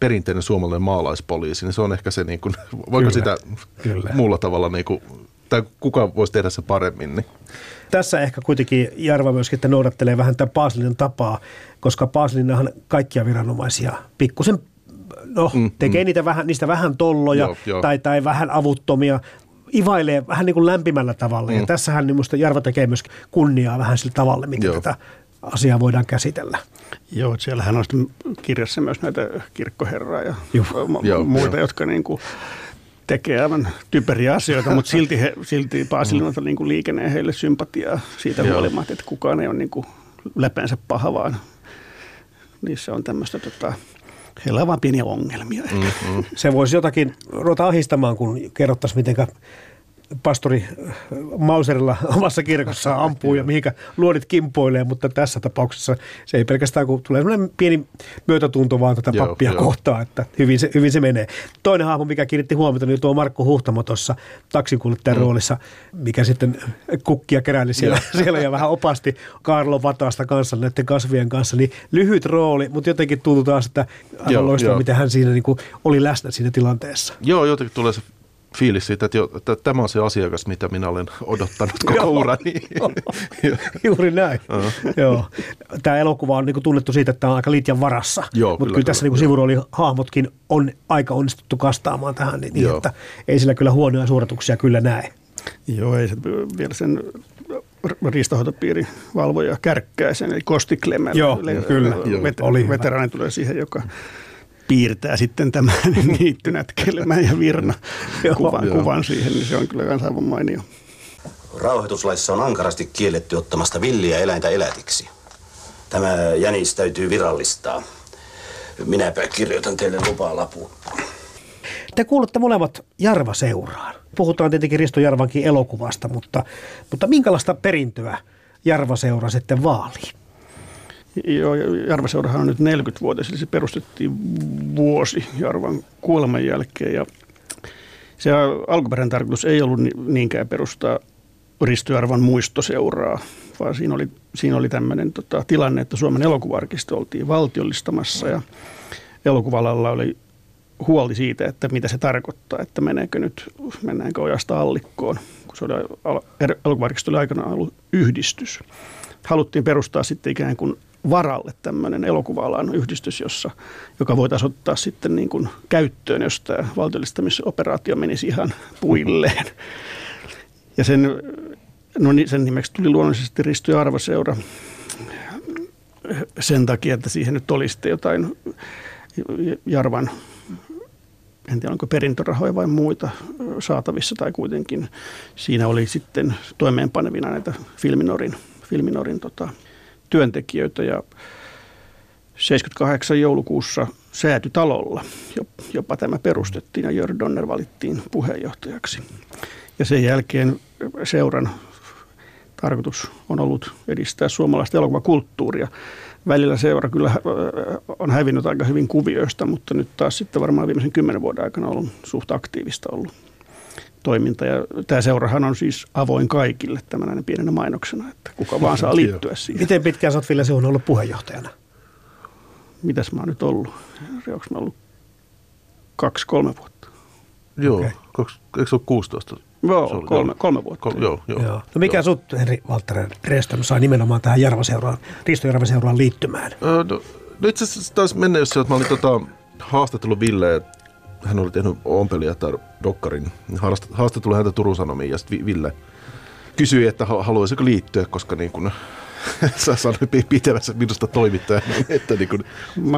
Speaker 1: perinteinen suomalainen maalaispoliisi, niin se on ehkä se, niin kuin, voiko kyllä, sitä kyllä. muulla tavalla, niin kuin, tai kuka voisi tehdä se paremmin. Niin.
Speaker 3: Tässä ehkä kuitenkin Jarva myöskin että noudattelee vähän tätä Paasilin tapaa, koska Paasilinahan kaikkia viranomaisia pikkusen no, mm, tekee mm. Niitä vähän, niistä vähän tolloja joo, joo. Tai, tai vähän avuttomia, ivailee vähän niin kuin lämpimällä tavalla. Mm. Ja tässähän niin minusta Jarva tekee myös kunniaa vähän sillä tavalla, miten joo. tätä asiaa voidaan käsitellä.
Speaker 2: Joo, siellähän on kirjassa myös näitä kirkkoherraa ja Juh. muita, joo. jotka niin kuin tekee aivan typeriä asioita, mutta silti, he, silti Paasilinalta niin liikenee heille sympatiaa siitä Joo. huolimatta, että kukaan ei ole niin kuin läpeensä paha, vaan niissä on tämmöistä tota, heillä on vain pieniä ongelmia. Mm-hmm.
Speaker 3: Se voisi jotakin ruveta ahistamaan, kun kerrottaisiin, miten pastori Mauserilla omassa kirkossa ampuu ja mihinkä luodit kimpoilee, mutta tässä tapauksessa se ei pelkästään, kun tulee sellainen pieni myötätunto vaan tätä pappia joo, kohtaa, että hyvin se, hyvin se menee. Toinen hahmo, mikä kiinnitti huomiota, niin tuo Markku Huhtamo tuossa taksinkuljettajan mm. roolissa, mikä sitten kukkia keräili siellä, siellä ja vähän opasti Karlo Vataasta kanssa näiden kasvien kanssa, niin lyhyt rooli, mutta jotenkin tuntuu taas, että aivan loistavaa, miten hän siinä niin kuin oli läsnä siinä tilanteessa.
Speaker 1: Joo, jotenkin tulee se fiilis siitä, että, jo, että tämä on se asiakas, mitä minä olen odottanut koko urani.
Speaker 3: Juuri näin. Joo. Tämä elokuva on niinku tunnettu siitä, että tämä on aika liitjan varassa, Joo, mutta kyllä, kyllä tässä niinku sivuroolihahmotkin on aika onnistuttu kastaamaan tähän, niin, niin että ei sillä kyllä huonoja suorituksia kyllä näe.
Speaker 2: Joo, ei se vielä sen riistahoitopiirin valvoja kärkkää sen, eli Kosti Klemmen.
Speaker 3: Joo, le- kyllä.
Speaker 2: Vet- oli veteraani tulee siihen, joka piirtää sitten tämän niittynätkelmän ja virna kuvan,
Speaker 1: Joo.
Speaker 2: kuvan siihen, niin se on kyllä kans aivan mainio.
Speaker 9: Rauhoituslaissa on ankarasti kielletty ottamasta villiä eläintä elätiksi. Tämä jänis täytyy virallistaa. Minäpä kirjoitan teille lupaa lapun.
Speaker 3: Te kuulutte molemmat Jarva-seuraan. Puhutaan tietenkin Risto Jarvankin elokuvasta, mutta, mutta minkälaista perintöä Jarva-seura sitten vaalii?
Speaker 2: Jarvaseurahan on nyt 40-vuotias, eli se perustettiin vuosi Jarvan kuoleman jälkeen. Ja se alkuperäinen tarkoitus ei ollut ni- niinkään perustaa Risto Jarvan muistoseuraa, vaan siinä oli, siinä oli tämmöinen tota, tilanne, että Suomen elokuvarkisto oltiin valtiollistamassa ja elokuvalalla oli huoli siitä, että mitä se tarkoittaa, että meneekö nyt, mennäänkö ojasta allikkoon, kun se oli, er- elokuvarkisto oli aikanaan ollut yhdistys. Haluttiin perustaa sitten ikään kuin varalle tämmöinen elokuva-alan yhdistys, jossa, joka voitaisiin ottaa sitten niin kuin käyttöön, jos tämä valtiollistamisoperaatio menisi ihan puilleen. Ja sen, no niin, sen nimeksi tuli luonnollisesti Risto ja Arvaseura sen takia, että siihen nyt oli sitten jotain Jarvan, en tiedä onko perintörahoja vai muita saatavissa tai kuitenkin siinä oli sitten toimeenpanevina näitä Filminorin, Filminorin tota, työntekijöitä ja 78 joulukuussa säätytalolla jopa tämä perustettiin ja Jörg Donner valittiin puheenjohtajaksi. Ja sen jälkeen seuran tarkoitus on ollut edistää suomalaista elokuvakulttuuria. Välillä seura kyllä äh, on hävinnyt aika hyvin kuvioista, mutta nyt taas sitten varmaan viimeisen kymmenen vuoden aikana on ollut suht aktiivista ollut toiminta. Ja tämä seurahan on siis avoin kaikille tämänäinen pienenä mainoksena, että kuka vaan saa liittyä siihen.
Speaker 3: Miten pitkään sä oot Ville Suhonen ollut puheenjohtajana?
Speaker 2: Mitäs mä oon nyt ollut? Onko mä ollut kaksi-kolme vuotta?
Speaker 1: Joo, okay. eikö se ole 16?
Speaker 2: Joo,
Speaker 1: Se oli-
Speaker 2: kolme, kolme vuotta.
Speaker 1: Kol- joo, joo.
Speaker 3: Joo. No mikä sut, Henri Walter Reston, sai nimenomaan tähän Jarva-seuraan, Risto Jarva-seuraan liittymään?
Speaker 1: Öö, no, no itse asiassa taisi mennä jos että mä olin tota, haastattellut Ville, hän oli tehnyt Ompelia tai Dokkarin. Haast- Haastattelin häntä Turun Sanomiin ja sitten Ville kysyi, että ha- haluaisiko liittyä, koska niin kuin, sä sanoit pi- pitävässä minusta toimittajana, että niin kuin,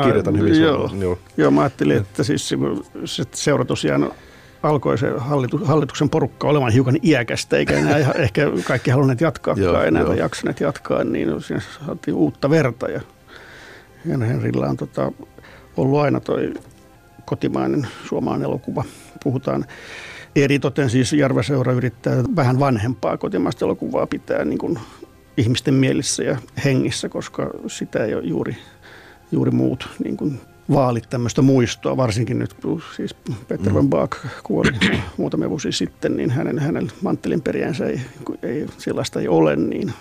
Speaker 1: kirjoitan hyvin
Speaker 2: joo,
Speaker 1: suoraan. Joo.
Speaker 2: joo, mä ajattelin, että siis se, se seura tosiaan alkoi se hallitu, hallituksen porukka olemaan hiukan iäkästä, eikä enää ihan, ehkä kaikki halunneet jatkaa
Speaker 1: Joo,
Speaker 2: enää
Speaker 1: joo.
Speaker 2: jaksaneet jatkaa, niin siinä saatiin uutta verta. Ja Henrillä on tota, ollut aina toi kotimainen suomalainen elokuva. Puhutaan eri toten siis Järveseura yrittää vähän vanhempaa kotimaista elokuvaa pitää niin kuin ihmisten mielissä ja hengissä, koska sitä ei ole juuri, juuri muut niin kuin vaalit tämmöistä muistoa, varsinkin nyt kun siis Peter van Baak kuoli muutamia vuosia sitten, niin hänen, hänen manttelinperiänsä ei, kun ei, sellaista ei ole, niin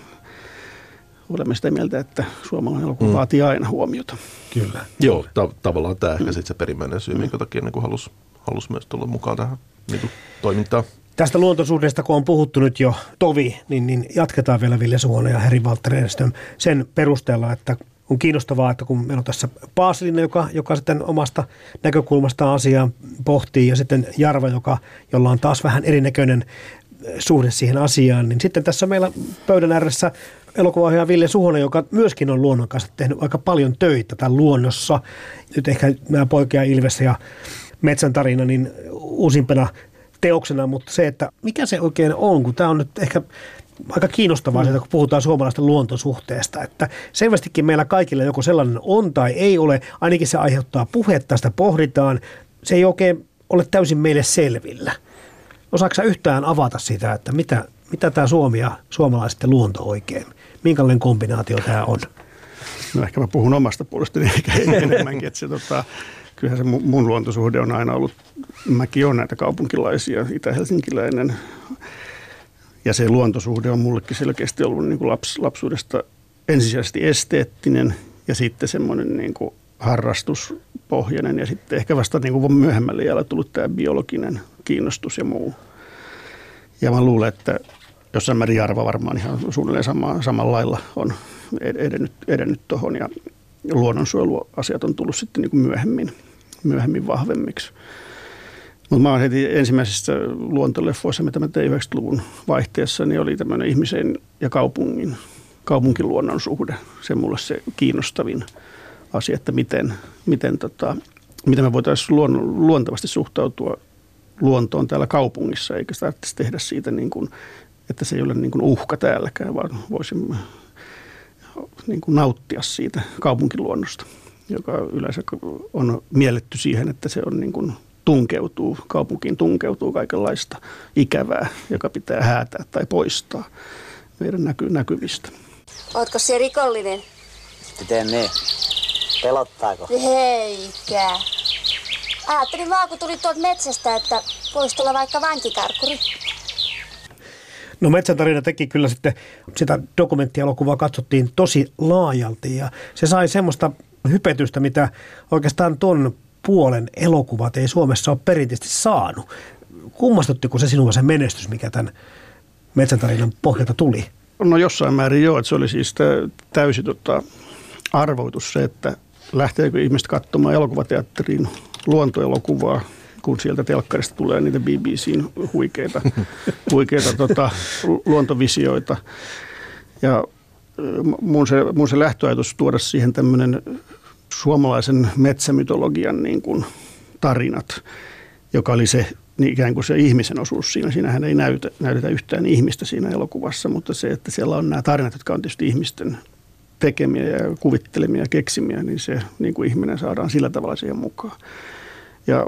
Speaker 2: olemme sitä mieltä, että suomalainen elokuva mm. vaatii aina huomiota.
Speaker 3: Kyllä.
Speaker 1: Joo, ta- tavallaan tämä ehkä sitten se perimmäinen syy, minkä takia niin halusi halus myös tulla mukaan tähän niin kuin, toimintaan.
Speaker 3: Tästä luontosuhteesta, kun on puhuttu nyt jo tovi, niin, niin jatketaan vielä Ville Suhonen ja Heri Walter Enström sen perusteella, että on kiinnostavaa, että kun meillä on tässä Paasilinen, joka, joka sitten omasta näkökulmasta asiaa pohtii, ja sitten Jarva, joka, jolla on taas vähän erinäköinen suhde siihen asiaan, niin sitten tässä meillä pöydän ääressä elokuvaohjaaja Ville Suhonen, joka myöskin on luonnon kanssa tehnyt aika paljon töitä tämän luonnossa. Nyt ehkä nämä poikia Ilves ja Metsän tarina, niin uusimpana teoksena, mutta se, että mikä se oikein on, kun tämä on nyt ehkä aika kiinnostavaa sieltä, kun puhutaan suomalaisten luontosuhteesta, että selvästikin meillä kaikilla joko sellainen on tai ei ole, ainakin se aiheuttaa puhetta, sitä pohditaan, se ei oikein ole täysin meille selvillä. Osaatko sä yhtään avata sitä, että mitä, mitä tämä Suomi ja suomalaisten luonto oikein, minkälainen kombinaatio tämä on?
Speaker 2: No ehkä mä puhun omasta puolestani eikä enemmänkin, että se tota, kyllähän se mun, luontosuhde on aina ollut, mäkin olen näitä kaupunkilaisia, itä-helsinkiläinen, ja se luontosuhde on mullekin selkeästi ollut niin kuin laps, lapsuudesta ensisijaisesti esteettinen ja sitten semmoinen niin kuin harrastuspohjainen ja sitten ehkä vasta niin kuin myöhemmälle jäällä tullut tämä biologinen kiinnostus ja muu. Ja mä luulen, että jossain määrin Jarva varmaan ihan suunnilleen sama, samalla lailla on edennyt, edennyt tuohon ja luonnonsuojeluasiat on tullut sitten niin kuin myöhemmin, myöhemmin vahvemmiksi. Mutta mä heti ensimmäisissä luontoleffoissa, mitä mä tein 90-luvun vaihteessa, niin oli tämmöinen ihmisen ja kaupungin, kaupunkiluonnon suhde. Se mulle se kiinnostavin asia, että miten, miten tota, miten me voitaisiin luon, luontevasti suhtautua luontoon täällä kaupungissa, eikä sitä tehdä siitä niin kuin, että se ei ole niin kuin uhka täälläkään, vaan voisimme niin kuin nauttia siitä kaupunkiluonnosta, joka yleensä on mielletty siihen, että se on niin kuin tunkeutuu, kaupunkiin tunkeutuu kaikenlaista ikävää, joka pitää häätää tai poistaa meidän näky, näkyvistä.
Speaker 10: Ootko se rikollinen?
Speaker 11: Miten niin? Pelottaako?
Speaker 10: Eikä. Ajattelin vaan, kun tuli tuolta metsästä, että voisi tulla vaikka vankikarkuri.
Speaker 3: No Metsätarina teki kyllä sitten, sitä dokumenttielokuvaa katsottiin tosi laajalti ja se sai semmoista hypetystä, mitä oikeastaan ton puolen elokuvat ei Suomessa ole perinteisesti saanut. Kummastuttiko se sinua se menestys, mikä tämän Metsätarinan pohjalta tuli?
Speaker 2: No jossain määrin joo, että se oli siis täysi tota, arvoitus se, että lähteekö ihmiset katsomaan elokuvateatteriin luontoelokuvaa, kun sieltä telkkarista tulee niitä BBCn huikeita, huikeita tota, luontovisioita. Ja mun se, mun se lähtöajatus tuoda siihen tämmöinen suomalaisen metsämytologian niin kuin tarinat, joka oli se niin ikään kuin se ihmisen osuus siinä. Siinähän ei näytä, näytetä yhtään ihmistä siinä elokuvassa, mutta se, että siellä on nämä tarinat, jotka on tietysti ihmisten tekemiä ja kuvittelemia ja keksimiä, niin se niin kuin ihminen saadaan sillä tavalla siihen mukaan. Ja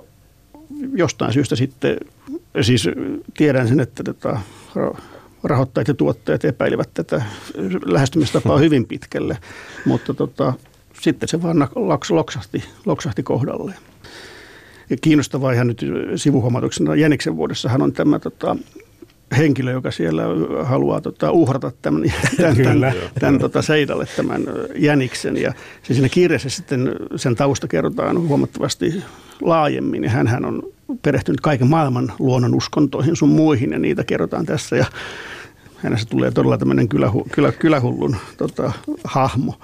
Speaker 2: jostain syystä sitten, siis tiedän sen, että tota, rahoittajat ja tuottajat epäilivät tätä lähestymistapaa hyvin pitkälle, mutta tota, sitten se vaan loksahti, loksahti kohdalleen. Ja kiinnostavaa ihan nyt sivuhuomautuksena Jäniksen vuodessahan on tämä tota, henkilö, joka siellä haluaa tota, uhrata tämän, tämän, tämän, tämän tota, Seidalle tämän jäniksen. Ja se siinä kirjassa sitten sen tausta kerrotaan huomattavasti laajemmin. Ja hän on perehtynyt kaiken maailman luonnon uskontoihin sun muihin ja niitä kerrotaan tässä. Ja hänestä tulee todella tämmöinen kylähu, kylä, kylähullun tota, hahmo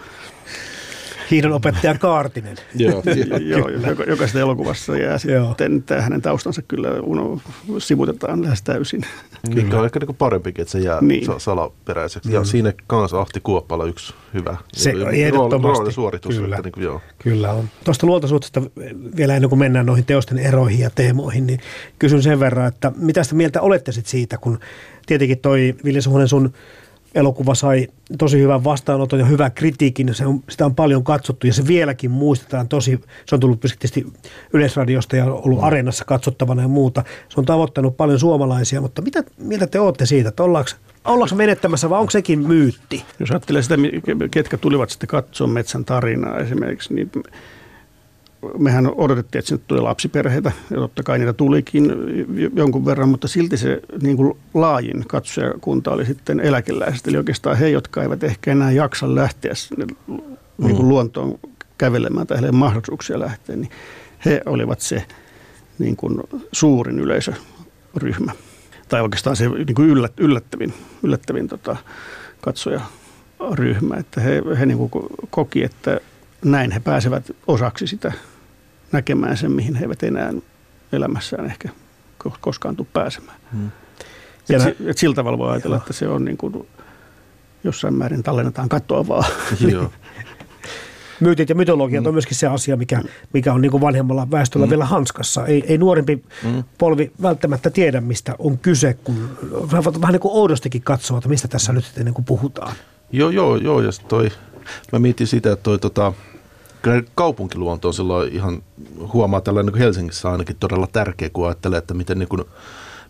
Speaker 3: hiidon opettaja Kaartinen.
Speaker 2: Joo, joo joka, jokaisessa elokuvassa jää sitten tämä hänen taustansa kyllä uno, sivutetaan lähes täysin.
Speaker 1: Mikä on ehkä niin parempikin, että se jää niin. salaperäiseksi. Mm. Ja siinä kanssa Ahti Kuoppala yksi hyvä
Speaker 3: se, ehdottomasti.
Speaker 1: suoritus.
Speaker 3: Kyllä,
Speaker 1: että niin kuin, joo.
Speaker 3: kyllä on. Tuosta luontosuhteesta vielä ennen kuin mennään noihin teosten eroihin ja teemoihin, niin kysyn sen verran, että mitä sitä mieltä olette sit siitä, kun tietenkin toi Ville Suhonen sun elokuva sai tosi hyvän vastaanoton ja hyvän kritiikin. Se on, sitä on paljon katsottu ja se vieläkin muistetaan tosi. Se on tullut tietysti Yleisradiosta ja ollut mm. areenassa katsottavana ja muuta. Se on tavoittanut paljon suomalaisia, mutta mitä mieltä te olette siitä, että ollaanko, ollaanko menettämässä vai onko sekin myytti?
Speaker 2: Jos ajattelee sitä, ketkä tulivat sitten katsoa metsän tarinaa esimerkiksi, niin mehän odotettiin, että sinne tuli lapsiperheitä, ja totta kai niitä tulikin jonkun verran, mutta silti se niin kuin laajin katsojakunta oli sitten eläkeläiset, eli oikeastaan he, jotka eivät ehkä enää jaksa lähteä sinne niin kuin mm. luontoon kävelemään tai heille mahdollisuuksia lähteä, niin he olivat se niin kuin suurin yleisöryhmä. Tai oikeastaan se niin kuin yllät, yllättävin, yllättävin tota, katsojaryhmä, että he, he niin kuin koki, että näin he pääsevät osaksi sitä näkemään sen, mihin he eivät enää elämässään ehkä koskaan tule pääsemään. Hmm. Et, nä- et sillä tavalla voi ajatella, joo. että se on niin kuin jossain määrin tallennetaan kattoa vaan. Joo.
Speaker 3: Myytit ja mytologiat mm. on myöskin se asia, mikä, mikä on niin kuin vanhemmalla väestöllä mm. vielä hanskassa. Ei, ei nuorempi mm. polvi välttämättä tiedä, mistä on kyse, kun vähän niin kuin oudostikin katsoa, että mistä tässä nyt sitten niin kuin puhutaan.
Speaker 1: Joo, joo, joo. Ja toi, mä mietin sitä, että toi, tota, kyllä kaupunkiluonto on silloin ihan, huomaa tällä niin Helsingissä ainakin todella tärkeä, kun ajattelee, että miten niin kuin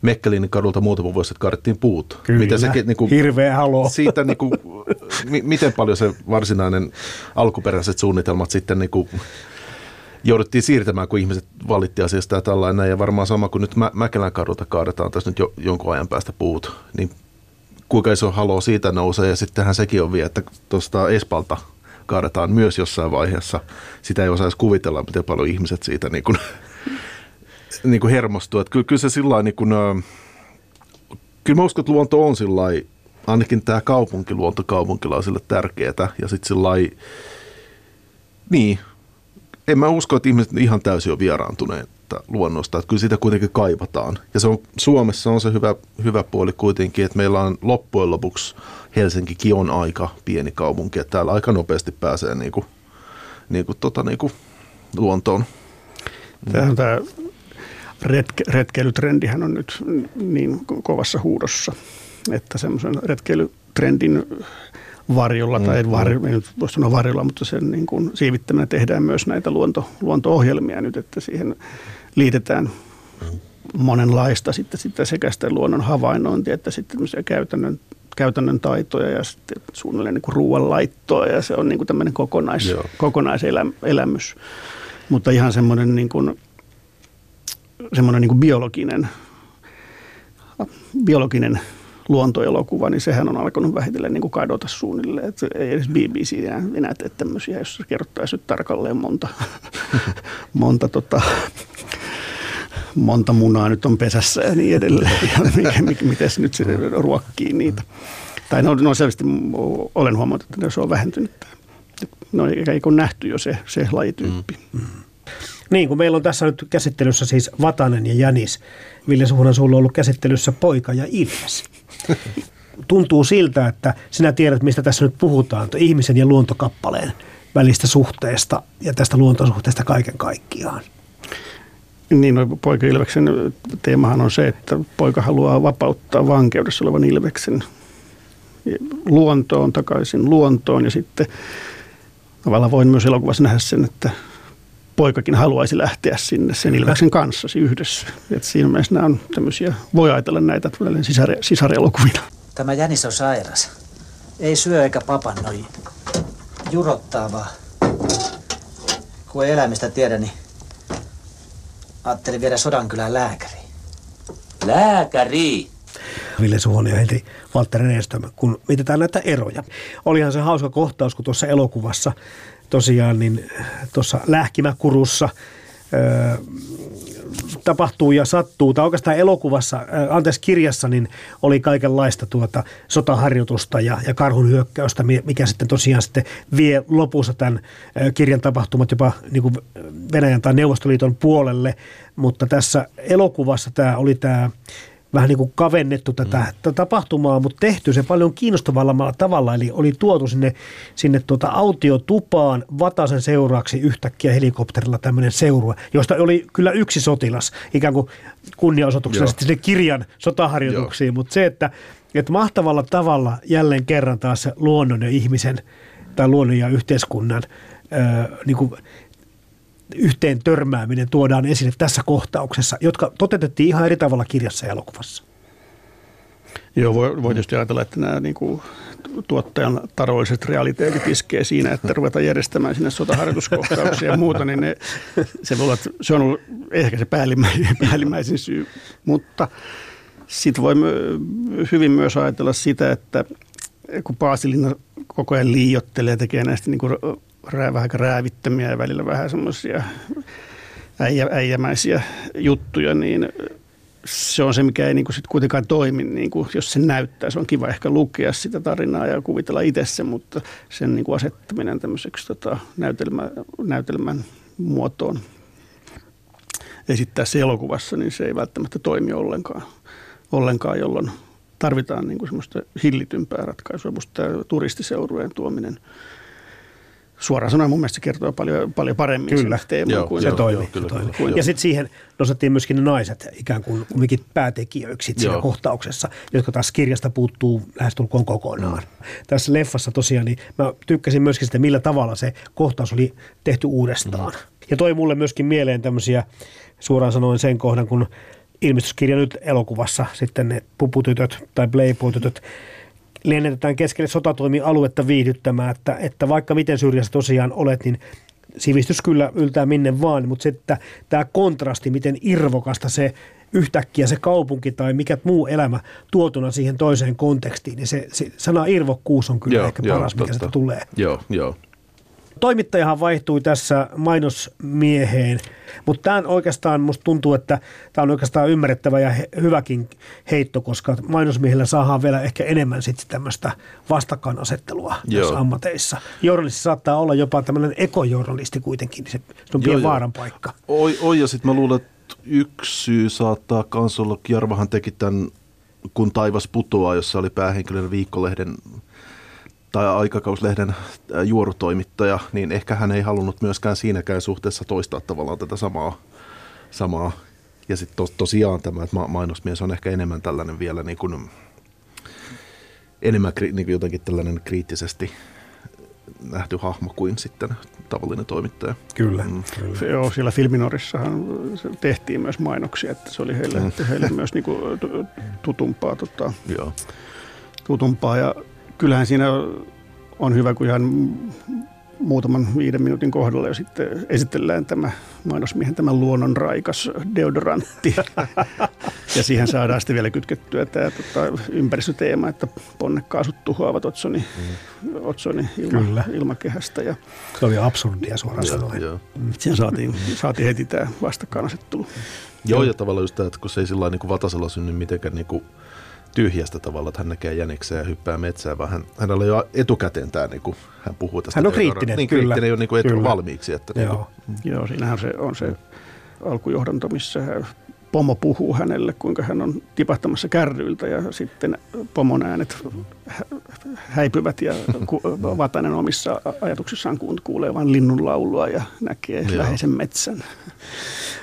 Speaker 1: Mekkelinin kadulta muutama vuosi sitten kaadettiin puut.
Speaker 3: Kyllä, miten se, niin kuin,
Speaker 1: hirveä halo. Siitä, niin kuin, m- miten paljon se varsinainen alkuperäiset suunnitelmat sitten niin kuin, jouduttiin siirtämään, kun ihmiset valitti asiasta ja tällainen. Ja varmaan sama kuin nyt Mä- Mäkelän kadulta kaadetaan tässä nyt jo, jonkun ajan päästä puut, niin kuinka iso halo siitä nousee. Ja sittenhän sekin on vielä, että tuosta Espalta kaadetaan myös jossain vaiheessa. Sitä ei osaisi kuvitella, miten paljon ihmiset siitä niin kuin, niin kuin hermostuu. Että kyllä, kyllä se sillä niin kuin, kyllä mä uskon, että luonto on sillä ainakin tämä kaupunkiluonto kaupunkilaisille tärkeää. Ja sitten sillä niin, en mä usko, että ihmiset ihan täysin on vieraantuneet luonnosta, että kyllä sitä kuitenkin kaivataan. Ja se on, Suomessa on se hyvä, hyvä puoli kuitenkin, että meillä on loppujen lopuksi Helsinkikin on aika pieni kaupunki, että täällä aika nopeasti pääsee niin kuin, niin kuin, tota, niin kuin luontoon.
Speaker 2: Tämähän tämä retke, retkeilytrendihän on nyt niin ko- kovassa huudossa, että semmoisen retkeilytrendin varjolla,
Speaker 1: Mm,
Speaker 2: tai ei,
Speaker 1: mm.
Speaker 2: varjo, ei nyt voi sanoa varjolla, mutta sen niin kuin siivittämänä tehdään myös näitä luonto, luonto-ohjelmia nyt, että siihen liitetään monenlaista sitten, sitten sekä sitä luonnon havainnointia, että sitten käytännön, käytännön taitoja ja sitten suunnilleen niin ruoanlaittoa ja se on niin kuin tämmöinen kokonais,
Speaker 1: Joo.
Speaker 2: kokonaiselämys. Mutta ihan semmoinen niin kuin, semmoinen niin kuin biologinen, biologinen luontoelokuva, niin sehän on alkanut vähitellen niin kuin kadota suunnilleen. Että ei edes BBC enää, enää tee tämmöisiä, jos kerrottaisiin tarkalleen monta, monta, tota, monta munaa nyt on pesässä ja niin edelleen. Ja mikä, mikä, miten nyt se ruokkii niitä. Tai no, no selvästi olen huomannut, että se on vähentynyt. No eikä ole nähty jo se, se lajityyppi. Mm.
Speaker 3: Niin, kun meillä on tässä nyt käsittelyssä siis Vatanen ja Jänis. Ville Suhonen, sulla on ollut käsittelyssä Poika ja Ilves. Tuntuu siltä, että sinä tiedät, mistä tässä nyt puhutaan, ihmisen ja luontokappaleen välistä suhteesta ja tästä luontosuhteesta kaiken kaikkiaan.
Speaker 2: Niin, no, poika Ilveksen teemahan on se, että poika haluaa vapauttaa vankeudessa olevan Ilveksen luontoon, takaisin luontoon ja sitten tavallaan voin myös elokuvassa nähdä sen, että poikakin haluaisi lähteä sinne sen Ilveksen kanssa yhdessä. Et siinä mielessä nämä on tämmöisiä, voi ajatella näitä sisare, sisarelokuvina.
Speaker 5: Tämä jänis on sairas. Ei syö eikä papannoi. Jurottaa vaan. Kun ei eläimistä tiedä, niin ajattelin viedä Sodankylän lääkäriin.
Speaker 11: Lääkäri!
Speaker 3: Ville Suhonen ja Henri Valtteri Reeström, kun mietitään näitä eroja. Olihan se hauska kohtaus, kun tuossa elokuvassa tosiaan niin tuossa lähkimäkurussa öö, tapahtuu ja sattuu, tai oikeastaan elokuvassa, öö, anteeksi kirjassa, niin oli kaikenlaista tuota sotaharjoitusta ja, ja karhun hyökkäystä, mikä sitten tosiaan sitten vie lopussa tämän öö, kirjan tapahtumat jopa niin kuin Venäjän tai Neuvostoliiton puolelle, mutta tässä elokuvassa tämä oli tämä vähän niin kuin kavennettu tätä mm. tapahtumaa, mutta tehty se paljon kiinnostavalla tavalla. Eli oli tuotu sinne, sinne tuota autiotupaan Vatasen seuraaksi yhtäkkiä helikopterilla tämmöinen seurue, josta oli kyllä yksi sotilas ikään kuin kunniaosoituksena sitten sinne kirjan sotaharjoituksiin. Mutta se, että, että mahtavalla tavalla jälleen kerran taas luonnon ja ihmisen tai luonnon ja yhteiskunnan öö, niin kuin yhteen törmääminen tuodaan esille tässä kohtauksessa, jotka toteutettiin ihan eri tavalla kirjassa ja elokuvassa.
Speaker 2: Joo, voi, voi tietysti ajatella, että nämä niin kuin, tuottajan taloudelliset realiteetit iskee siinä, että ruvetaan järjestämään sinne sotaharjoituskohtauksia ja muuta, niin ne, se, voi olla, se on ollut ehkä se päällimmäisin, päällimmäisin syy. Mutta sitten voi hyvin myös ajatella sitä, että kun Paasilinna koko ajan liiottelee ja tekee näistä niin kuin vähän räävittämiä ja välillä vähän semmoisia äijä, äijämäisiä juttuja, niin se on se, mikä ei niin kuin sit kuitenkaan toimi, niin kuin, jos se näyttää. Se on kiva ehkä lukea sitä tarinaa ja kuvitella itse se, mutta sen niin kuin asettaminen tämmöiseksi tota, näytelmä, näytelmän muotoon esittää se elokuvassa, niin se ei välttämättä toimi ollenkaan, ollenkaan jolloin tarvitaan niin kuin semmoista hillitympää ratkaisua. Musta tämä turistiseurueen tuominen – suoraan sanoen mun mielestä se kertoo paljon, paljon paremmin
Speaker 3: kyllä.
Speaker 2: teeman
Speaker 3: joo,
Speaker 2: kuin
Speaker 3: se toimii. Kyllä, toimii. Kyllä, ja sitten siihen nostettiin myöskin ne naiset ikään kuin kumminkin päätekijöiksi siinä joo. kohtauksessa, jotka taas kirjasta puuttuu lähestulkoon kokonaan. Mm. Tässä leffassa tosiaan, niin mä tykkäsin myöskin sitä, millä tavalla se kohtaus oli tehty uudestaan. Mm. Ja toi mulle myöskin mieleen tämmöisiä, suoraan sanoen sen kohdan, kun ilmestyskirja nyt elokuvassa sitten ne puputytöt tai playboy-tytöt lennätetään keskelle sotatoimialuetta viihdyttämään, että, että vaikka miten syrjässä tosiaan olet, niin sivistys kyllä yltää minne vaan, mutta se, että tämä kontrasti, miten irvokasta se yhtäkkiä se kaupunki tai mikä muu elämä tuotuna siihen toiseen kontekstiin, niin se, se sana irvokkuus on kyllä joo, ehkä paras, joo, mikä sitä tulee.
Speaker 1: Joo, joo.
Speaker 3: Toimittajahan vaihtui tässä mainosmieheen, mutta tämä oikeastaan musta tuntuu, että tämä on oikeastaan ymmärrettävä ja hyväkin heitto, koska mainosmiehillä saadaan vielä ehkä enemmän sitten tämmöistä vastakkainasettelua Joo. ammateissa. Journalisti saattaa olla jopa tämmöinen ekojournalisti kuitenkin, niin se, se on pieni vaaran paikka.
Speaker 1: Oi, oi ja sitten mä luulen, että yksi syy saattaa kans olla, Jarvahan teki tämän Kun taivas putoaa, jossa oli päähenkilön viikkolehden tai aikakauslehden juorutoimittaja, niin ehkä hän ei halunnut myöskään siinäkään suhteessa toistaa tavallaan tätä samaa samaa. Ja sitten tos, tosiaan tämä, että ma- mainosmies on ehkä enemmän tällainen vielä niin kuin, enemmän niin kuin jotenkin tällainen kriittisesti nähty hahmo kuin sitten tavallinen toimittaja.
Speaker 3: Kyllä.
Speaker 1: Mm.
Speaker 2: Se, joo, siellä Filminorissahan tehtiin myös mainoksia, että se oli heille,
Speaker 1: Mm.
Speaker 2: heille myös niin kuin tu- tutumpaa, tota,
Speaker 1: Joo.
Speaker 2: tutumpaa. Ja kyllähän siinä on hyvä, kun ihan muutaman viiden minuutin kohdalla jo sitten esitellään tämä mainosmiehen tämä luonnonraikas deodorantti. ja siihen saadaan sitten vielä kytkettyä tämä tota, ympäristöteema, että ponnekkaasut tuhoavat otsoni, mm. otsoni ilma,
Speaker 3: Kyllä.
Speaker 2: ilmakehästä. Ja
Speaker 3: Se oli absurdia suoraan sanoen.
Speaker 1: Joo.
Speaker 2: Siihen saatiin, saatiin heti tämä vastakkainasettelu.
Speaker 1: Joo, ja tavallaan just tämä, että kun se ei sillä lailla niin kuin Vatasella synny mitenkään niin kuin tyhjästä tavalla, että hän näkee jäniksen ja hyppää metsään, vaan hän, hänellä on jo etukäteen tämä, niin kuin, hän puhuu tästä.
Speaker 3: Hän on kriittinen,
Speaker 1: niin,
Speaker 3: kyllä.
Speaker 1: kriittinen jo niin kuin etu
Speaker 3: Kyllä.
Speaker 1: valmiiksi. Että niin
Speaker 3: Joo.
Speaker 1: kuin,
Speaker 2: Joo, siinähän se on se alkujohdanto, missä hän- pomo puhuu hänelle, kuinka hän on tipahtamassa kärryiltä ja sitten pomon äänet hä- häipyvät ja ku- Vatainen omissa ajatuksissaan kuulee vain linnun laulua ja näkee
Speaker 3: Joo.
Speaker 2: läheisen metsän.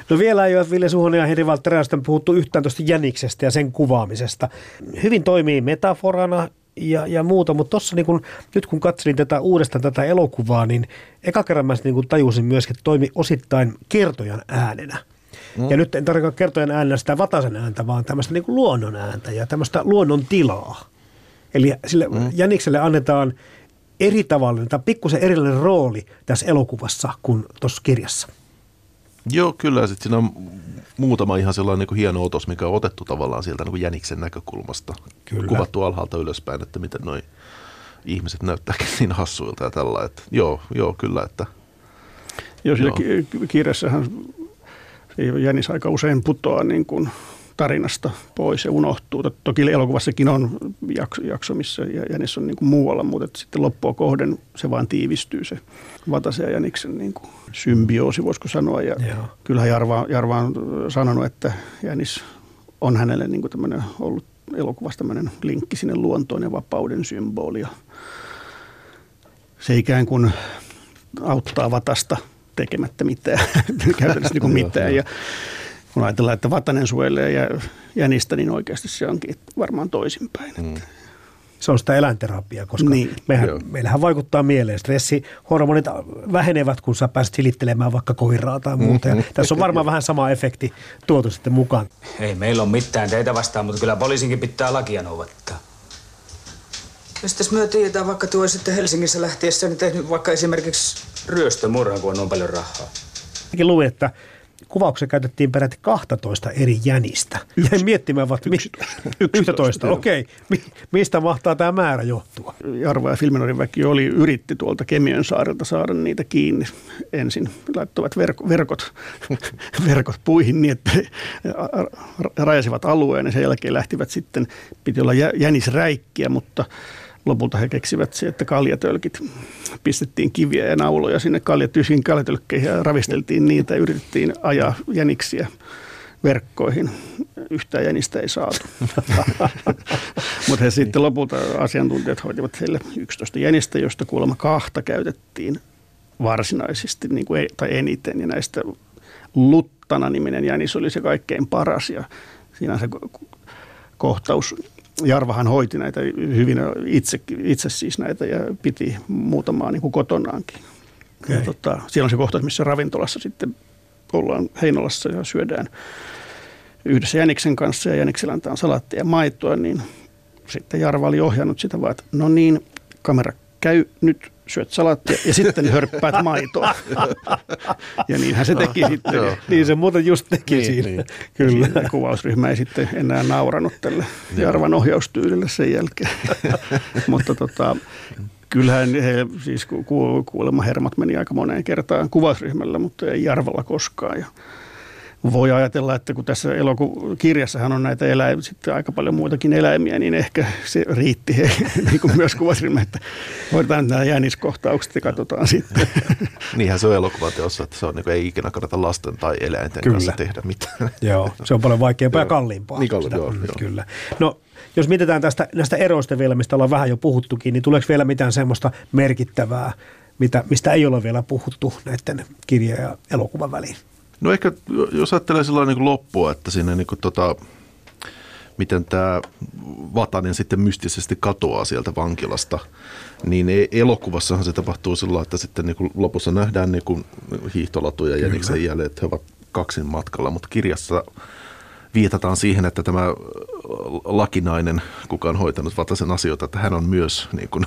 Speaker 3: No vielä ei ole Ville Suhonen ja Henri Walter Räystä puhuttu yhtään tuosta jäniksestä ja sen kuvaamisesta. Hyvin toimii metaforana ja, ja muuta, mutta tuossa niin kun, nyt kun katselin tätä uudestaan tätä elokuvaa, niin eka kerran mä niin kun tajusin myöskin, että toimi osittain kertojan äänenä. Mm. Ja nyt en tarkoita kertojan äänenä sitä Vatasen ääntä, vaan tämmöistä niin luonnon ääntä ja tämmöistä luonnon tilaa. Eli sille mm. jänikselle annetaan eri tavallinen tai pikkusen erilainen rooli tässä elokuvassa kuin tuossa kirjassa.
Speaker 1: Joo, kyllä. Sitten siinä on muutama ihan sellainen niin kuin hieno otos, mikä on otettu tavallaan sieltä niin kuin jäniksen näkökulmasta.
Speaker 3: Kyllä.
Speaker 1: Kuvattu alhaalta ylöspäin, että miten noi ihmiset näyttääkin niin hassuilta ja tällä. Että, joo, joo, kyllä. Että,
Speaker 2: Joo, siinä
Speaker 1: Joo.
Speaker 2: ki- kirjassahan jänis aika usein putoaa niin kuin tarinasta pois ja unohtuu. Toki elokuvassakin on jakso, jakso missä jä- jänis on niin kuin muualla, mutta sitten loppua kohden se vaan tiivistyy se Vatasen ja jäniksen niin kuin symbioosi, voisiko sanoa. Ja
Speaker 3: Joo.
Speaker 2: kyllähän Jarva, Jarva on sanonut, että jänis on hänelle niin kuin ollut elokuvassa tämmöinen linkki sinne luontoon ja vapauden symboli. Ja se ikään kuin auttaa Vatasta tekemättä mitään, käytännössä niin kuin mitään. Ja kun ajatellaan, että Vatanen suojelee ja jänistä, niin oikeasti se onkin varmaan toisinpäin. Mm.
Speaker 3: Se on sitä eläinterapiaa, koska
Speaker 2: Niin,
Speaker 3: mehän,
Speaker 2: joo.
Speaker 3: meillähän vaikuttaa mieleen. Stressihormonit vähenevät, kun sä pääset hilittelemään vaikka koiraa tai muuta. Ja
Speaker 4: Mm-hmm.
Speaker 3: tässä on varmaan vähän sama efekti tuotu sitten mukaan.
Speaker 4: Ei meillä ole mitään teitä vastaan, mutta kyllä poliisinkin pitää lakia noudattaa. Mistäs myö tiedetään, vaikka tuo sitten Helsingissä lähtiessä niin tehnyt vaikka esimerkiksi ryöstömurhan, kun on noin paljon rahaa.
Speaker 3: Mäkin luin, että kuvauksessa käytettiin peräti 12 eri jänistä. Jäin miettimään, että mi- 11,
Speaker 2: joo.
Speaker 3: okei. Mi- mistä mahtaa tämä määrä johtua?
Speaker 2: Jarva ja Filminorin väki oli, yritti tuolta Kemiön saarelta saada niitä kiinni ensin. Laittoivat verko, verkot, verkot puihin niin, että rajasivat alueen ja sen jälkeen lähtivät sitten, piti olla jä- jänisräikkiä, mutta lopulta he keksivät se, että kaljatölkit pistettiin kiviä ja nauloja sinne kaljatyysiin kaljatölkkeihin ja ravisteltiin niitä ja yritettiin ajaa jäniksiä verkkoihin. Yhtään jänistä ei saatu. Mutta he sitten lopulta asiantuntijat hoitivat heille 11 jänistä, josta kuulemma kahta käytettiin varsinaisesti niin kuin, ei- tai eniten. Ja näistä Luttana-niminen jänis oli se kaikkein paras ja siinä on se ko- kohtaus. Jarvahan hoiti näitä hyvin itse, itse siis näitä ja piti muutamaa niin kuin kotonaankin. Ja
Speaker 3: Okei.
Speaker 2: tota, siellä on se kohtaus, missä ravintolassa sitten ollaan Heinolassa ja syödään yhdessä Jäniksen kanssa ja Jäniksellä antaa salaattia ja maitoa, niin sitten Jarva oli ohjannut sitä vaan, että no niin, kamera käy nyt, syöt salaattia ja sitten hörppäät maitoa. ja niinhän se teki sitten.
Speaker 3: Joo. Niin se muuten just teki
Speaker 2: Niin,
Speaker 3: siinä.
Speaker 2: niin.
Speaker 3: Kyllä.
Speaker 2: Siinä kuvausryhmä ei sitten enää nauranut tälle Jarvan ohjaustyylille sen jälkeen. Mutta tota, kyllähän he, siis ku- ku- kuulemma hermot meni aika moneen kertaan kuvausryhmällä, mutta ei Jarvalla koskaan. Ja voi ajatella, että kun tässä elokirjassahan on näitä eläimiä, sitten aika paljon muitakin eläimiä, niin ehkä se riitti niin kuin myös kuvausryhmä, että hoidetaan nämä jänniskohtaukset ja katsotaan sitten.
Speaker 1: niinhän se on elokuvateossa, että se on, niin kuin, ei ikinä kannata lasten tai eläinten
Speaker 3: Kyllä.
Speaker 1: kanssa tehdä mitään.
Speaker 3: Joo, se on paljon vaikeampaa ja kalliimpaa.
Speaker 1: Niin kalli- joo, joo.
Speaker 3: Kyllä. No, jos mietitään tästä, näistä eroista vielä, mistä ollaan vähän jo puhuttukin, niin tuleeko vielä mitään semmoista merkittävää, mitä, mistä ei ole vielä puhuttu näiden kirja- ja elokuvan väliin?
Speaker 1: No ehkä jos ajattelee sellainen niin loppua, että siinä niin kuin tota, miten tämä Vatanen sitten mystisesti katoaa sieltä vankilasta, niin e- elokuvassahan se tapahtuu sillä että sitten niin kuin lopussa nähdään niin kuin hiihtolatuja ja Niksen jälleen, että he ovat kaksin matkalla, mutta kirjassa viitataan siihen, että tämä lakinainen, kuka on hoitanut Vatasen asioita, että hän on myös niin kuin,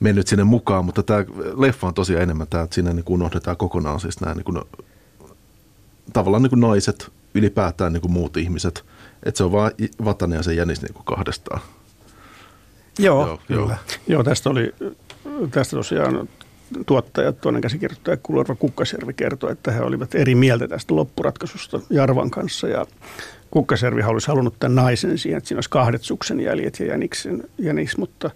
Speaker 1: mennyt sinne mukaan, mutta tämä leffa on tosiaan enemmän tämä, että siinä niin unohdetaan kokonaan siis nämä niin kuin, tavallaan niin kuin naiset, ylipäätään niin kuin muut ihmiset. Että se on vain Vatanen ja se Jänis niin kuin kahdestaan.
Speaker 3: Joo, joo, kyllä.
Speaker 2: Joo, joo tästä oli, tästä tosiaan tuottaja, toinen käsikirjoittaja Kulorva Kukkasjärvi kertoi, että he olivat eri mieltä tästä loppuratkaisusta Jarvan kanssa ja Kukkasjärvi olisi halunnut tämän naisen siihen, että siinä olisi kahdet suksen jäljet ja jäniksen, jäniks, mutta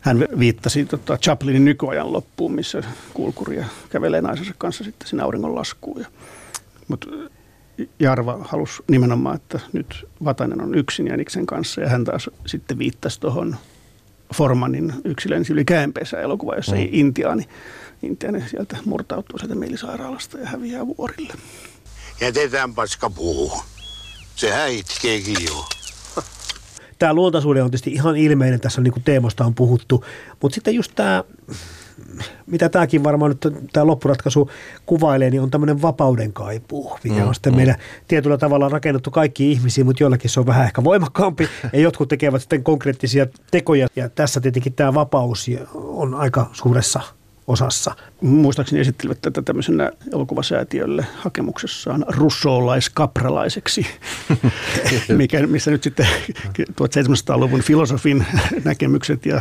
Speaker 2: hän viittasi tota Chaplinin nykyajan loppuun, missä kulkuria kävelee naisensa kanssa sitten sinne auringonlaskuun. Ja, mutta Jarva halusi nimenomaan, että nyt Vatainen on yksin Jäniksen kanssa ja hän taas sitten viittasi tuohon Formanin yksilön yli käänpesä elokuva, jossa mm. intiaani, intiaani sieltä murtautuu sieltä mielisairaalasta ja häviää vuorille.
Speaker 12: Jätetään paska puuhun. Sehän itkeekin jo.
Speaker 3: Tämä luontaisuuden on tietysti ihan ilmeinen, tässä niin kuin teemosta on puhuttu, mutta sitten just tämä, mitä tämäkin varmaan nyt tämä loppuratkaisu kuvailee, niin on tämmöinen vapauden kaipuu, mikä on mm, sitten mm. meillä tietyllä tavalla rakennettu kaikki ihmisiä, mutta joillakin se on vähän ehkä voimakkaampi ja jotkut tekevät sitten konkreettisia tekoja ja tässä tietenkin tämä vapaus on aika suuressa osassa.
Speaker 2: Muistaakseni esittelivät tätä tämmöisenä elokuvasäätiölle hakemuksessaan russolaiskapralaiseksi, mikä, missä nyt sitten 1700-luvun filosofin näkemykset ja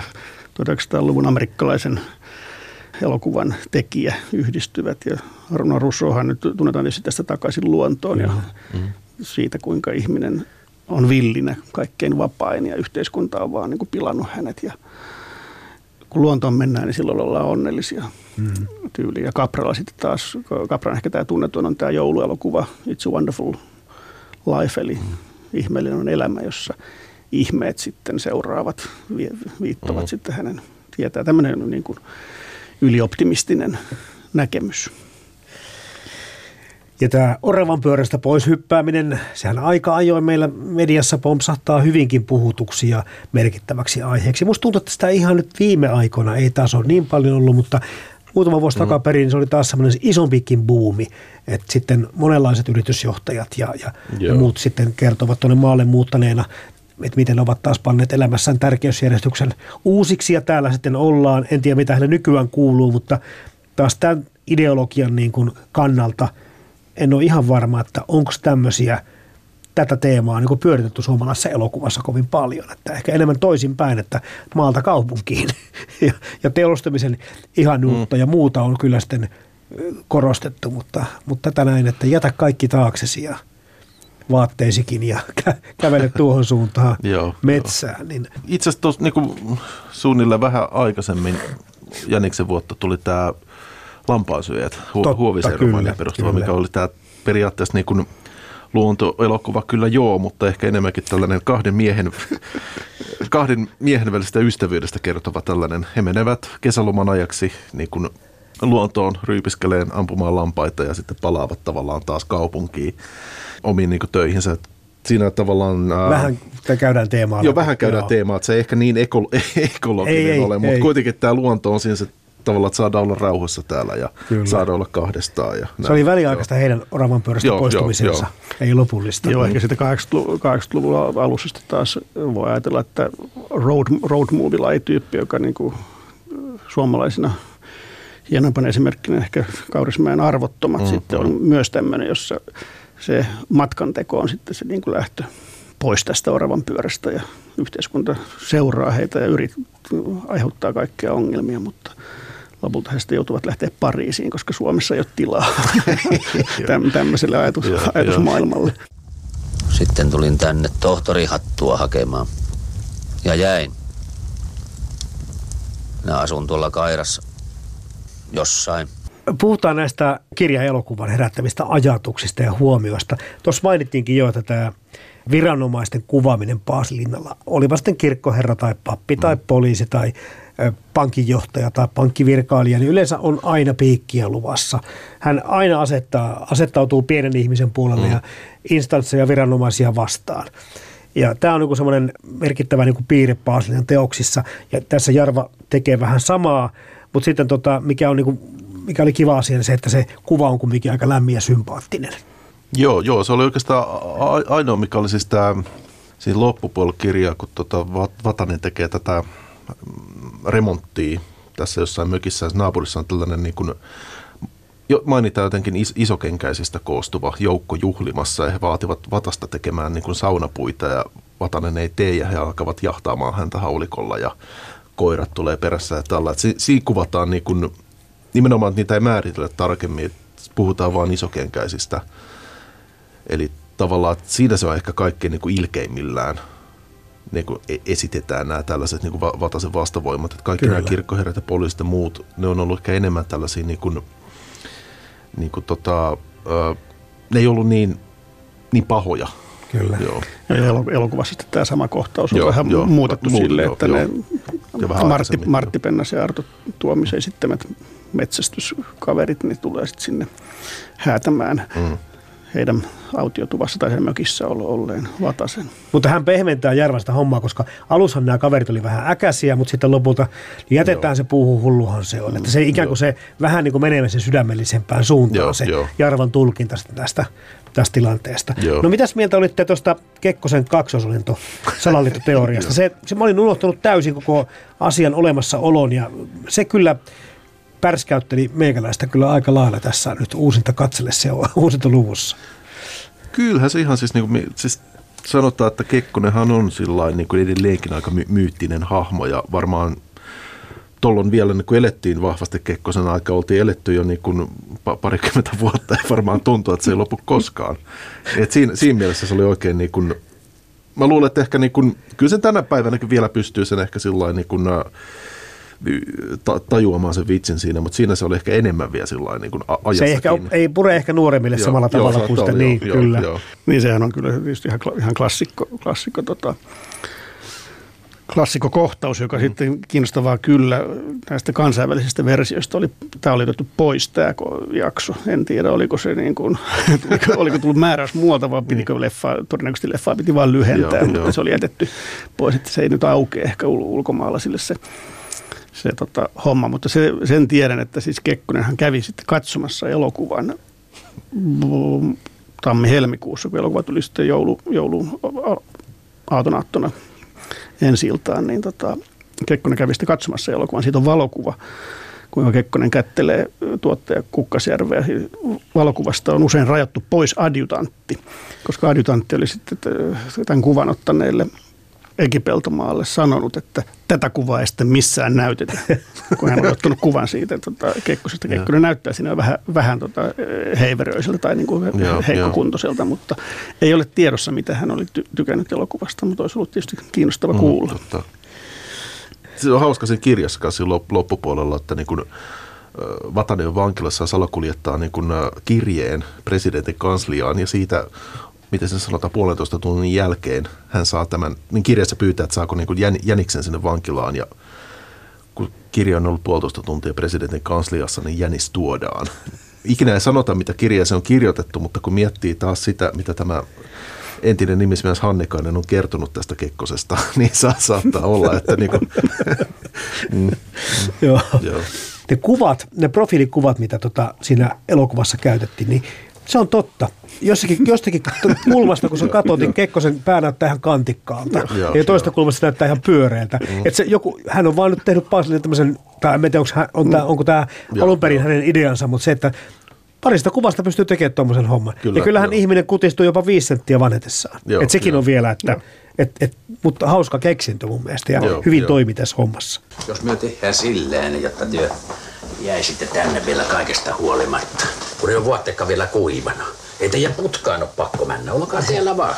Speaker 2: 1900-luvun amerikkalaisen elokuvan tekijä yhdistyvät. Ja Arno Russohan nyt tunnetaan tietysti tästä takaisin luontoon ja mm-hmm. siitä, kuinka ihminen on villinä kaikkein vapain ja yhteiskunta on vaan niin kuin pilannut hänet ja – kun luontoon mennään, niin silloin ollaan onnellisia mm. tyyliä. Ja Capralla sitten taas, Capran ehkä tämä tunnetun on tämä jouluelokuva It's a Wonderful Life, eli mm. ihmeellinen on elämä, jossa ihmeet sitten seuraavat, viittavat mm. sitten hänen tietää. Tämmöinen niin kuin ylioptimistinen näkemys.
Speaker 3: Ja tämä oravan pyörästä pois hyppääminen, sehän aika ajoin meillä mediassa pompsahtaa hyvinkin puhutuksia merkittäväksi aiheeksi. Musta tuntuu, että sitä ihan nyt viime aikoina ei taas ole niin paljon ollut, mutta muutama vuosi mm. takaperin se oli taas semmoinen isompikin buumi, että sitten monenlaiset yritysjohtajat ja, ja, ja muut sitten kertovat tuonne maalle muuttaneena, että miten ovat taas panneet elämässään tärkeysjärjestyksen uusiksi ja täällä sitten ollaan. En tiedä, mitä heille nykyään kuuluu, mutta taas tämän ideologian niin kuin kannalta – en ole ihan varma, että onko tämmöisiä tätä teemaa niin pyöritetty suomalaisessa elokuvassa kovin paljon. Että ehkä enemmän toisinpäin, että maalta kaupunkiin ja, ja teollistamisen ihanuutta mm. ja muuta on kyllä sitten korostettu, mutta, mutta tätä näin, että jätä kaikki taaksesi ja vaatteisikin ja kä- kävele tuohon suuntaan joo, metsään. Joo. Niin.
Speaker 1: Itse asiassa tuossa niin suunnilleen vähän aikaisemmin Jäniksen vuotta tuli tämä lampaansyöjät hu- huoviseremonia perustuva, mikä oli tämä periaatteessa niin kuin luontoelokuva kyllä joo, mutta ehkä enemmänkin tällainen kahden miehen, kahden miehen välisestä ystävyydestä kertova tällainen. He menevät kesäloman ajaksi niin kuin luontoon ryypiskeleen ampumaan lampaita ja sitten palaavat tavallaan taas kaupunkiin omiin niin töihinsä. Siinä tavallaan...
Speaker 3: Vähän käydään teemaa.
Speaker 1: Joo, vähän käydään joo. teemaa, että se ei ehkä niin ekolo- ekologinen ei, ei, ole, mutta ei. kuitenkin tämä luonto on siinä se tavallaan, että saadaan olla rauhassa täällä ja Kyllä. saada olla kahdestaan. Ja
Speaker 3: se oli väliaikaista joo. heidän oravan pyörästä joo, poistumisensa, joo, joo. ei lopullista.
Speaker 2: Joo, ehkä sitten 80-luvun alussa taas voi ajatella, että road, road movie tyyppi, joka niin kuin suomalaisina hienompana esimerkkinä ehkä Kaurismäen arvottomat mm, sitten on myös tämmöinen, jossa se matkanteko on sitten se niin kuin lähtö pois tästä oravan pyörästä ja yhteiskunta seuraa heitä ja yrit, aiheuttaa kaikkea ongelmia, mutta lopulta he sitten joutuvat lähteä Pariisiin, koska Suomessa ei ole tilaa Täm, tämmöiselle ajatus, ajatusmaailmalle.
Speaker 11: Sitten tulin tänne tohtorihattua hakemaan ja jäin. Minä asun tuolla Kairassa jossain.
Speaker 3: Puhutaan näistä kirjaelokuvan herättävistä ajatuksista ja huomioista. Tuossa mainittiinkin jo, että tämä viranomaisten kuvaaminen Paasilinnalla, olipa sitten kirkkoherra tai pappi tai
Speaker 1: Mm.
Speaker 3: poliisi tai pankinjohtaja tai pankkivirkailija, niin yleensä on aina piikkiä luvassa. Hän aina asettaa, asettautuu pienen ihmisen puolelle
Speaker 1: Mm.
Speaker 3: ja instansseja viranomaisia vastaan. Ja tämä on niin semmoinen merkittävä niin piirre Paasilinan teoksissa. Ja tässä Jarva tekee vähän samaa, mutta sitten tota, mikä, on niin kuin, mikä oli kiva asia, niin se, että se kuva on kumminkin aika lämmin ja sympaattinen.
Speaker 1: Joo, joo, se oli oikeastaan ainoa, mikä oli siis tämä siinä loppupuolella kirjaa, kun tota Va- Vatanen tekee tätä mm, remonttia tässä jossain mökissä. Naapurissa on tällainen niin kuin, jo, mainitaan jotenkin is, isokenkäisistä koostuva joukko juhlimassa ja he vaativat Vatasta tekemään niin kuin saunapuita ja Vatanen ei tee ja he alkavat jahtaamaan häntä haulikolla ja koirat tulee perässä ja tällä. Et si, siinä kuvataan niin kuin, nimenomaan, että niitä ei määritellä tarkemmin, että puhutaan vain isokenkäisistä Eli tavallaan että siinä se on ehkä kaikkein niin kuin ilkeimmillään niin kuin e- esitetään nämä tällaiset niin kuin va- Vatasen vastavoimat. Että kaikki
Speaker 3: Kyllä.
Speaker 1: nämä kirkkoherrat ja poliisit ja muut, ne on ollut ehkä enemmän tällaisia, niin kuin, niin kuin tota, ne ei ollut niin, niin pahoja.
Speaker 3: Kyllä.
Speaker 1: Joo.
Speaker 2: Ja elo- elokuvassa sitten tämä sama kohtaus on
Speaker 1: Joo,
Speaker 2: vähän
Speaker 1: joo.
Speaker 2: muutettu
Speaker 1: Muutu,
Speaker 2: sille,
Speaker 1: joo,
Speaker 2: että
Speaker 1: joo.
Speaker 2: ne Martti, Martti Pennas ja Arto Tuomisen esittämät metsästyskaverit niin tulee sitten sinne häätämään
Speaker 1: Mm.
Speaker 2: heidän autiotuvassa tai sen mökissä ol- olleen Vatasen.
Speaker 3: Mutta hän pehmentää Järvasta hommaa, koska alushan nämä kaverit oli vähän äkäisiä, mutta sitten lopulta jätetään se puuhun, hulluhan se on. Että se ikään kuin se vähän niin kuin menee sen sydämellisempään suuntaan
Speaker 1: Joo,
Speaker 3: se
Speaker 1: joo.
Speaker 3: Jarvan tulkinta tästä, tästä tilanteesta.
Speaker 1: Joo.
Speaker 3: No mitäs mieltä olitte tuosta Kekkosen kaksosolinto salaliittoteoriasta? se, se, mä olin unohtanut täysin koko asian olemassaolon ja se kyllä pärskäytteli meikäläistä kyllä aika lailla tässä nyt uusinta katselle se on uusinta luvussa.
Speaker 1: Kyllähän se ihan siis, niin kuin, siis sanotaan, että Kekkonenhan on sillain, niin kuin edelleenkin aika my- myyttinen hahmo ja varmaan tuolloin vielä niin kuin elettiin vahvasti Kekkosen aika, oltiin eletty jo niin kuin pa- parikymmentä vuotta ja varmaan tuntuu, että se ei lopu koskaan. Et siinä, siinä mielessä se oli oikein niin kuin, mä luulen, että ehkä niin kuin, kyllä sen tänä päivänäkin vielä pystyy sen ehkä sillä niin kuin, ä, ta- tajuamaan sen vitsin siinä, mutta siinä se oli ehkä enemmän vielä sillä niin kuin ajassa
Speaker 3: Se ei, ehkä, ei pure ehkä nuoremmille
Speaker 1: Joo,
Speaker 3: samalla
Speaker 1: joo,
Speaker 3: tavalla kuin sitä, niin
Speaker 1: joo,
Speaker 3: kyllä.
Speaker 1: joo.
Speaker 2: Niin sehän on kyllä ihan, ihan klassikko, klassikko, tota, klassikko kohtaus, joka mm. sitten kiinnostavaa kyllä näistä kansainvälisistä versioista oli, tämä oli otettu pois tämä jakso. En tiedä, oliko se niin kuin, oliko, tullut määräys muualta, vai pitikö leffa, todennäköisesti leffaa piti vain lyhentää,
Speaker 1: Joo,
Speaker 2: mutta
Speaker 1: joo.
Speaker 2: se oli jätetty pois, että se ei nyt aukea ehkä ul- ulkomaalaisille se, se tota, homma, mutta se, sen tiedän, että siis Kekkonenhan kävi sitten katsomassa elokuvan mm, tammi-helmikuussa, kun elokuva tuli sitten joulu, joulun aatonaattona ensi iltaan, niin tota, Kekkonen kävi sitten katsomassa elokuvan. Siitä on valokuva, kuinka Kekkonen kättelee tuottaja Kukkasjärveä. Valokuvasta on usein rajattu pois adjutantti, koska adjutantti oli sitten tämän kuvan ottaneelle Ekipeltomaalle sanonut, että tätä kuvaa ei sitten missään näytetä, kun hän on ottanut kuvan siitä tota, Kekkosesta. Kekkonen näyttää siinä vähän, vähän tota, heiveröiseltä tai niin kuin
Speaker 1: Joo,
Speaker 2: heikkokuntoiselta, mutta ei ole tiedossa, mitä hän oli ty- tykännyt elokuvasta, mutta olisi ollut tietysti kiinnostava
Speaker 1: Mm,
Speaker 2: kuulla.
Speaker 1: totta. Se on hauska siinä kirjassa kanssa loppupuolella, että niin kun, Vatanen on vankilassa salakuljettaa niin kun, ö, kirjeen presidentin kansliaan ja siitä, miten se sanotaan, puolentoista tunnin jälkeen hän saa tämän, niin kirjassa pyytää, että saako niin kun jän, jäniksen sinne vankilaan ja kun kirja on ollut puolitoista tuntia presidentin kansliassa, niin jänis tuodaan. Ikinä ei sanota, mitä kirjeeseen on kirjoitettu, mutta kun miettii taas sitä, mitä tämä entinen nimismies Hannikainen on kertonut tästä Kekkosesta, niin saa, saattaa olla, että niin kuin, mm,
Speaker 3: Joo.
Speaker 1: joo.
Speaker 3: Ne kuvat, ne profiilikuvat, mitä tota siinä elokuvassa käytettiin, niin se on totta. Jossakin, jostakin kulmasta, kun sä katsot, niin Kekkosen pää näyttää ihan kantikkaalta.
Speaker 1: Joo,
Speaker 3: ja toista kulmasta näyttää ihan pyöreältä. Mm. Et se joku, hän on vaan nyt tehnyt Paasilille tämmöisen, tai en tiedä, onko, hän, on tää, onko tämä alun perin hänen ideansa, mutta se, että parista kuvasta pystyy tekemään tuommoisen homman.
Speaker 1: Kyllä,
Speaker 3: ja kyllähän
Speaker 1: joo.
Speaker 3: ihminen kutistuu jopa viisi senttiä vanhetessaan.
Speaker 1: Joo,
Speaker 3: et sekin
Speaker 1: joo.
Speaker 3: on vielä, että, et, et, mutta hauska keksintö mun mielestä ja
Speaker 1: Joo,
Speaker 3: hyvin
Speaker 1: joo.
Speaker 3: toimi tässä hommassa.
Speaker 13: Jos me tehdään silleen, jotta työ jäisitte tänne vielä kaikesta huolimatta, kun ei ole vuottekka vielä kuivana. Ei teidän putkaan ole pakko mennä, olkaa siellä vaan.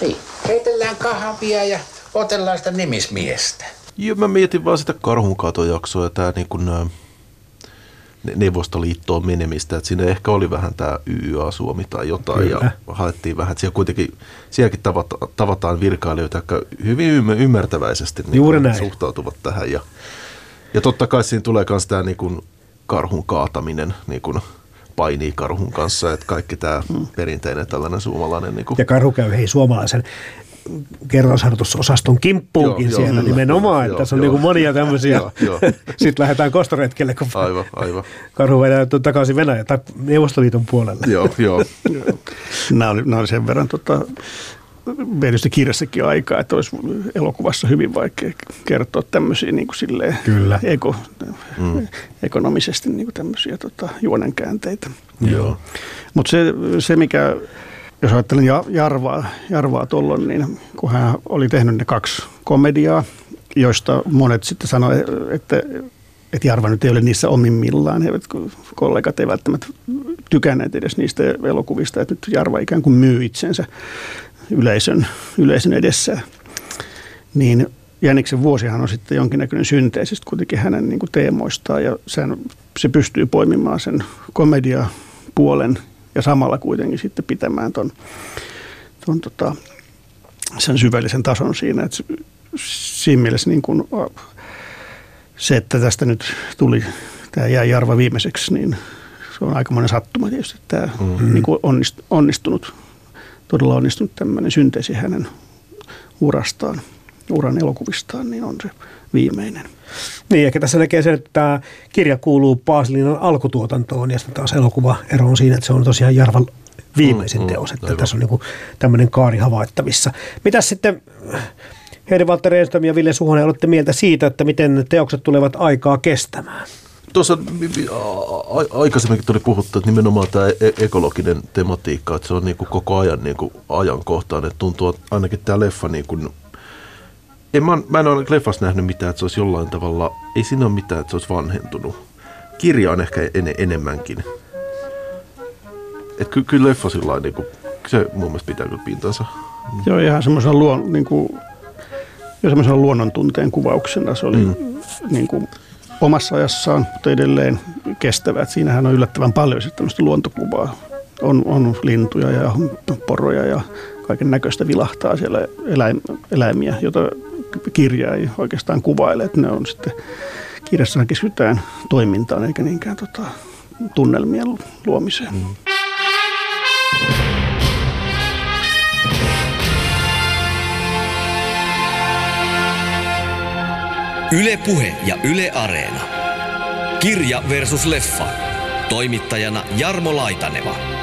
Speaker 13: Niin, heitellään kahvia ja otellaan sitä nimismiestä.
Speaker 1: Joo, mä mietin vaan sitä karhunkatojaksoa ja tää niin kun, ä, Ne- Neuvostoliittoon menemistä, että siinä ehkä oli vähän tämä YYA-Suomi tai jotain
Speaker 3: Kyllä.
Speaker 1: ja haettiin vähän, että siellä kuitenkin, sielläkin tavata, tavataan virkailijoita, jotka hyvin ymmär- ymmärtäväisesti niin
Speaker 3: Juuri näin.
Speaker 1: suhtautuvat tähän ja, ja totta kai siinä tulee myös tämä niin kuin karhun kaataminen, niin kuin painii karhun kanssa, että kaikki tämä perinteinen tällainen suomalainen niin kuin,
Speaker 3: Ja karhu käy hei suomalaisen kertausharjoitusosaston kimppuunkin
Speaker 1: Joo, joo,
Speaker 3: siellä
Speaker 1: kyllä,
Speaker 3: nimenomaan,
Speaker 1: joo,
Speaker 3: tässä on
Speaker 1: joo.
Speaker 3: niinku monia tämmöisiä.
Speaker 1: Joo, joo.
Speaker 3: Sitten lähdetään kostoretkelle, kun
Speaker 1: aivan, aivan.
Speaker 3: karhu vedää takaisin Venäjän tai Neuvostoliiton puolelle.
Speaker 1: Joo, joo.
Speaker 2: Nämä oli, nämä oli sen verran tota, tietysti kirjassakin aikaa, että olisi elokuvassa hyvin vaikea kertoa tämmöisiä niin kuin silleen
Speaker 3: Kyllä.
Speaker 2: Eko,
Speaker 1: Mm.
Speaker 2: ekonomisesti niin kuin tämmöisiä tota, juonenkäänteitä.
Speaker 1: Joo.
Speaker 2: Mutta se, se, mikä, jos ajattelen Ja- Jarvaa, Jarvaa tuolloin, niin kun hän oli tehnyt ne kaksi komediaa, joista monet sitten sanoi, että, että Jarva nyt ei ole niissä omimmillaan. He, eivät- kun kollegat eivät välttämättä tykänneet edes niistä elokuvista, että nyt Jarva ikään kuin myy itsensä yleisön, yleisön edessä. Niin Jäniksen vuosihan on sitten jonkinnäköinen synteesi sitten kuitenkin hänen niin kuin teemoistaan ja sen, se pystyy poimimaan sen komediapuolen ja samalla kuitenkin sitten pitämään ton, ton tota, sen syvällisen tason siinä. Et s- siinä mielessä niin kuin, se, että tästä nyt tuli, tämä jäi Jarva viimeiseksi, niin se on aikamoinen sattuma tietysti, että tämä
Speaker 3: Mm.
Speaker 2: niin kuin onnist, onnistunut, todella onnistunut tämmöinen synteesi hänen urastaan, uran elokuvistaan, niin on se viimeinen.
Speaker 3: Niin, ehkä tässä näkee sen, että tämä kirja kuuluu Paasilinan alkutuotantoon ja sitten taas elokuva ero on siinä, että se on tosiaan Jarvan viimeisin
Speaker 1: Mm, mm,
Speaker 3: teos, että
Speaker 1: aivan.
Speaker 3: tässä on niin tämmöinen kaari havaittavissa. Mitäs sitten Heidi Walter Enström ja Ville Suhonen olette mieltä siitä, että miten teokset tulevat aikaa kestämään?
Speaker 1: Tuossa aikaisemminkin tuli puhuttu, että nimenomaan tämä e- ekologinen tematiikka, että se on niin kuin koko ajan niin kuin ajankohtainen. Että tuntuu, että ainakin tämä leffa, niin kuin, en, mä, mä en ole leffassa nähnyt mitään, että se olisi jollain tavalla, ei siinä ole mitään, että se olisi vanhentunut. Kirja on ehkä en, enemmänkin. Että ky, kyllä leffa sillä niin kuin, se mun mielestä pitää kyllä pintansa.
Speaker 2: Joo, ihan semmoisena luon, niin kuin, jo semmoisena luonnontunteen kuvauksena se oli mm. niin kuin, omassa ajassaan, mutta edelleen kestävä. Et siinähän on yllättävän paljon sitten tämmöistä luontokuvaa. On, on lintuja ja poroja ja kaiken näköistä vilahtaa siellä eläim, eläimiä, joita kirja ei oikeastaan kuvaile. Et ne on sitten, kirjassahan keskitytään toimintaan eikä niinkään tota, tunnelmien luomiseen. Mm.
Speaker 14: Yle Puhe ja Yle Areena. Kirja versus leffa. Toimittajana Jarmo Laitaneva.